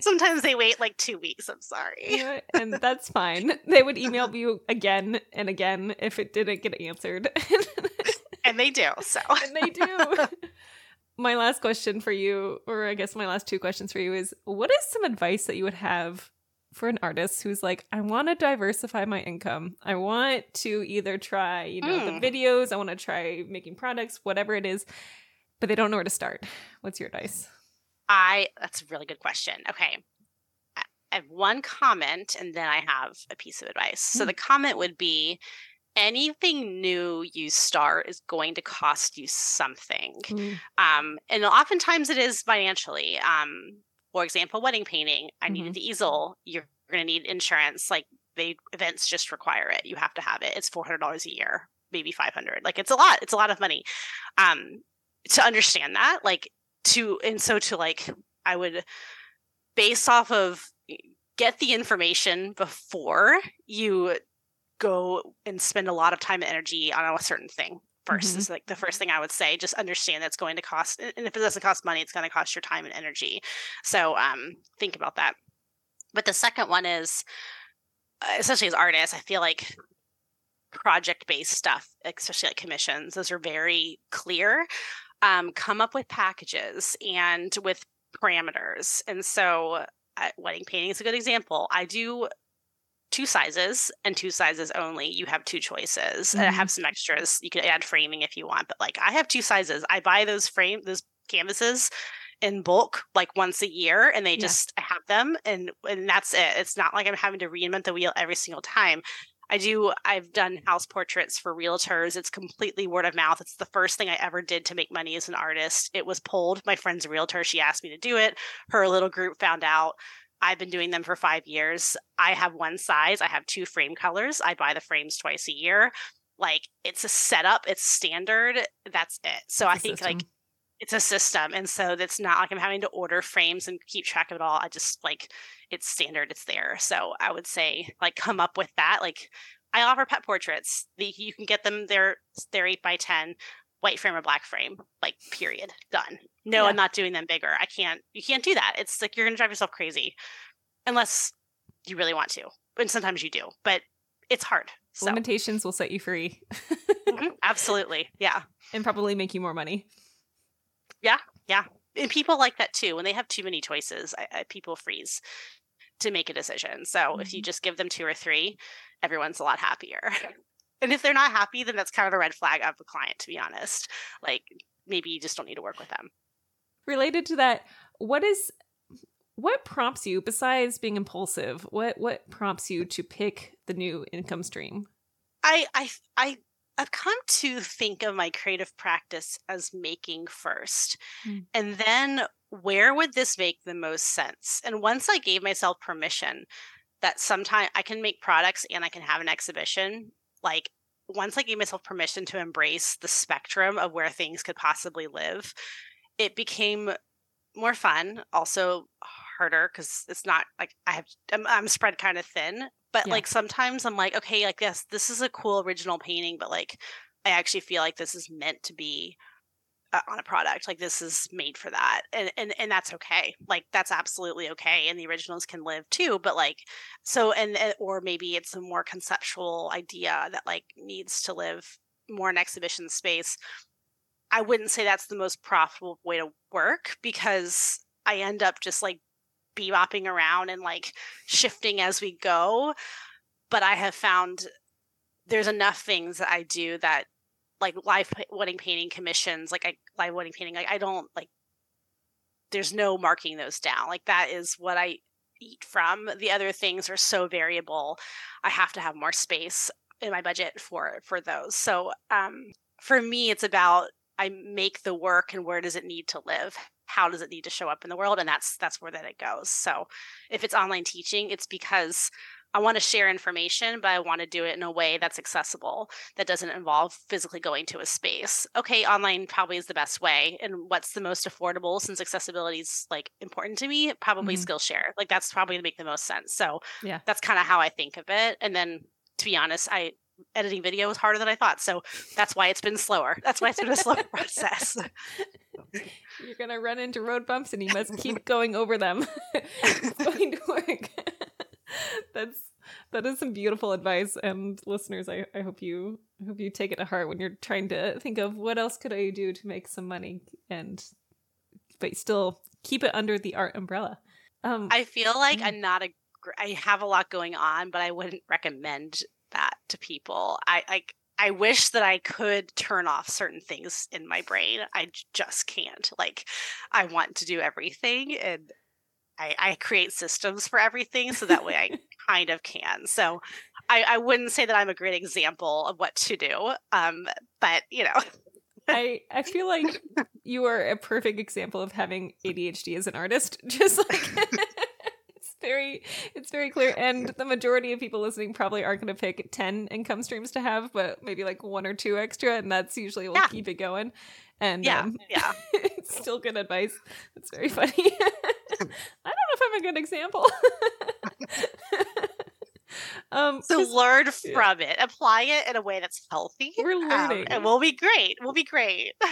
Sometimes they wait like two weeks. I'm sorry. Yeah, and that's fine. They would email you again and again if it didn't get answered. and they do. So and they do. My last question for you, or I guess my last two questions for you, is what is some advice that you would have for an artist who's like, I want to diversify my income. I want to either try, you know, mm. the hmm. videos, I want to try making products, whatever it is, but they don't know where to start. What's your advice? I that's a really good question. Okay. I have one comment and then I have a piece of advice. Mm. So hmm. the comment would be anything new you start is going to cost you something. Mm. Um, and oftentimes it is financially. Um, for example, wedding painting, I mm-hmm. needed the easel. You're going to need insurance. Like they events just require it. You have to have it. It's four hundred dollars a year, maybe five hundred. Like it's a lot. It's a lot of money. Um, to understand that, like to and so to like, I would base off of get the information before you go and spend a lot of time and energy on a certain thing 1st mm-hmm. is like the first thing I would say. Just understand that's going to cost, and if it doesn't cost money, it's going to cost your time and energy. So um, think about that. But the second one is, uh, especially as artists, I feel like project based stuff, especially like commissions, those are very clear. Um, come up with packages and with parameters. And so, uh, wedding painting is a good example. I do two sizes and two sizes only, you have two choices. Mm-hmm. And I have some extras. You can add framing if you want, but like I have two sizes. I buy those frame those canvases in bulk like once a year and they yeah. just I have them and and that's it. It's not like I'm having to reinvent the wheel every single time. I do I've done house portraits for realtors. It's completely word of mouth. It's the first thing I ever did to make money as an artist. It was pulled. My friend's realtor. She asked me to do it. Her little group found out. I've been doing them for five years. I have one size, I have two frame colors. I buy the frames twice a year. Like it's a setup, it's standard. That's it. So it's I think system. like it's a system. And so it's not like I'm having to order frames and keep track of it all. I just like it's standard, it's there. So I would say like come up with that. Like I offer pet portraits. The, you can get them, they're they're eight by ten white frame or black frame like period done no yeah. i'm not doing them bigger i can't you can't do that it's like you're gonna drive yourself crazy unless you really want to and sometimes you do but it's hard so. limitations will set you free mm-hmm. absolutely yeah and probably make you more money yeah yeah and people like that too when they have too many choices I, I, people freeze to make a decision so mm-hmm. if you mm-hmm. just give them two or three everyone's a lot happier And if they're not happy, then that's kind of a red flag of a client, to be honest. Like maybe you just don't need to work with them. Related to that, what is what prompts you besides being impulsive? What what prompts you to pick the new income stream? I I I I've come to think of my creative practice as making first. Mm. And then where would this make the most sense? And once I gave myself permission that sometime I can make products and I can have an exhibition, like once I gave myself permission to embrace the spectrum of where things could possibly live, it became more fun, also harder because it's not like I have I'm, I'm spread kind of thin. But yeah. like sometimes I'm like, okay, like yes, this is a cool original painting, but like I actually feel like this is meant to be Uh, on a product like this is made for that and, and and that's okay like that's absolutely okay and the originals can live too but like so and, and or maybe it's a more conceptual idea that like needs to live more in exhibition space. I wouldn't say that's the most profitable way to work because i end up just like bebopping around and like shifting as we go but i have found there's enough things that i do that like live wedding painting commissions, like I live wedding painting, like I don't like there's no marking those down. Like that is what I eat from. The other things are so variable. I have to have more space in my budget for for those. So um, for me, it's about I make the work and where does it need to live? How does it need to show up in the world? And that's that's where that it goes. So if it's online teaching, it's because I want to share information, but I want to do it in a way that's accessible, that doesn't involve physically going to a space. Okay, online probably is the best way. And what's the most affordable since accessibility is like important to me? Probably mm-hmm. Skillshare. Like that's probably going to make the most sense. So yeah, that's kind of how I think of it. And then to be honest, I editing video was harder than I thought. So that's why it's been slower. That's why it's been a slow process. You're gonna run into road bumps and you must keep going over them. it's going to work. That's that is some beautiful advice and listeners I, I hope you I hope you take it to heart when you're trying to think of what else could I do to make some money and but still keep it under the art umbrella. Um I feel like mm. I'm not a I have a lot going on, but I wouldn't recommend that to people. I like I wish that I could turn off certain things in my brain. I just can't. Like I want to do everything and I, I create systems for everything so that way I kind of can. So I, I wouldn't say that I'm a great example of what to do. Um, but you know. I I feel like you are a perfect example of having ADHD as an artist. Just like it's very it's very clear and the majority of people listening probably aren't going to pick 10 income streams to have but maybe like one or two extra and that's usually will yeah. keep it going and yeah um, yeah it's still good advice it's very funny don't know if i'm a good example um so learn from yeah. it apply it in a way that's healthy we're um, learning um, and we'll be great we'll be great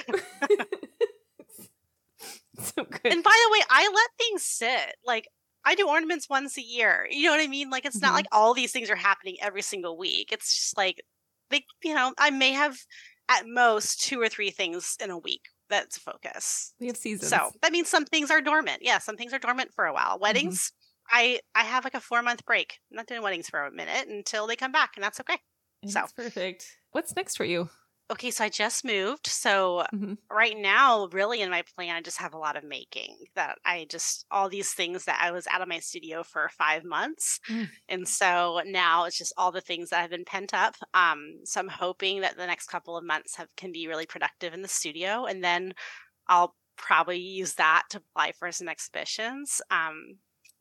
so good. And by the way, I let things sit. Like I do ornaments once a year. You know what I mean? Like it's mm-hmm. not like all these things are happening every single week. It's just like they you know, I may have at most two or three things in a week that's a focus. We have seasons. So that means some things are dormant. Yeah, some things are dormant for a while. Mm-hmm. Weddings, mm-hmm. I I have like a four month break. I'm not doing weddings for a minute until they come back, and that's okay. That's so perfect. What's next for you? Okay, so I just moved. So mm-hmm. right now, really in my plan, I just have a lot of making that I just, all these things that I was out of my studio for five months. Mm. And so now it's just all the things that have been pent up. Um, so I'm hoping that the next couple of months have, can be really productive in the studio. And then I'll probably use that to apply for some exhibitions. Um,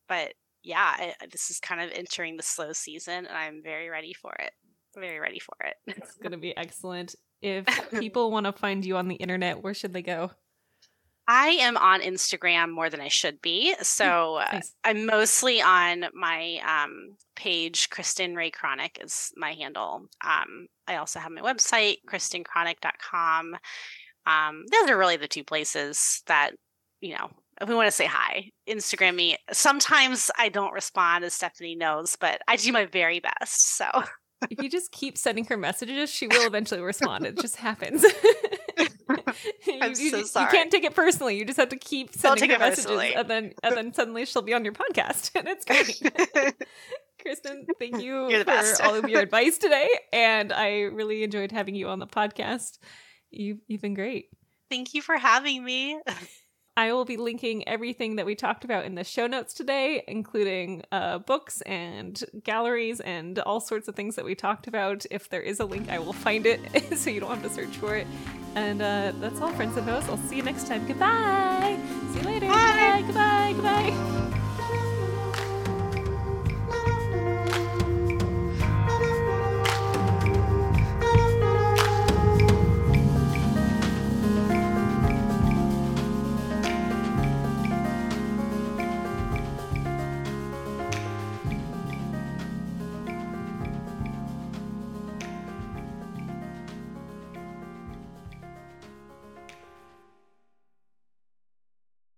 but yeah, I, this is kind of entering the slow season and I'm very ready for it very ready for it. it's going to be excellent if people want to find you on the internet, where should they go? I am on Instagram more than I should be. So nice. I'm mostly on my um, page, Kristin Rae Cronic is my handle. Um, I also have my website, kristincronic.com. Um, those are really the two places that, you know, if we want to say hi, Instagram me. Sometimes I don't respond, as Stephanie knows, but I do my very best. So if you just keep sending her messages, she will eventually respond. It just happens. I'm you, so sorry. You can't take it personally. You just have to keep sending her messages, personally. and then and then suddenly she'll be on your podcast, and it's great. Kristin, thank you for best. all of your advice today, and I really enjoyed having you on the podcast. You've you've been great. Thank you for having me. I will be linking everything that we talked about in the show notes today, including uh, books and galleries and all sorts of things that we talked about. If there is a link, I will find it so you don't have to search for it. And uh, that's all, friends and hosts. I'll see you next time. Goodbye. See you later. Bye. Goodbye. Goodbye. Goodbye.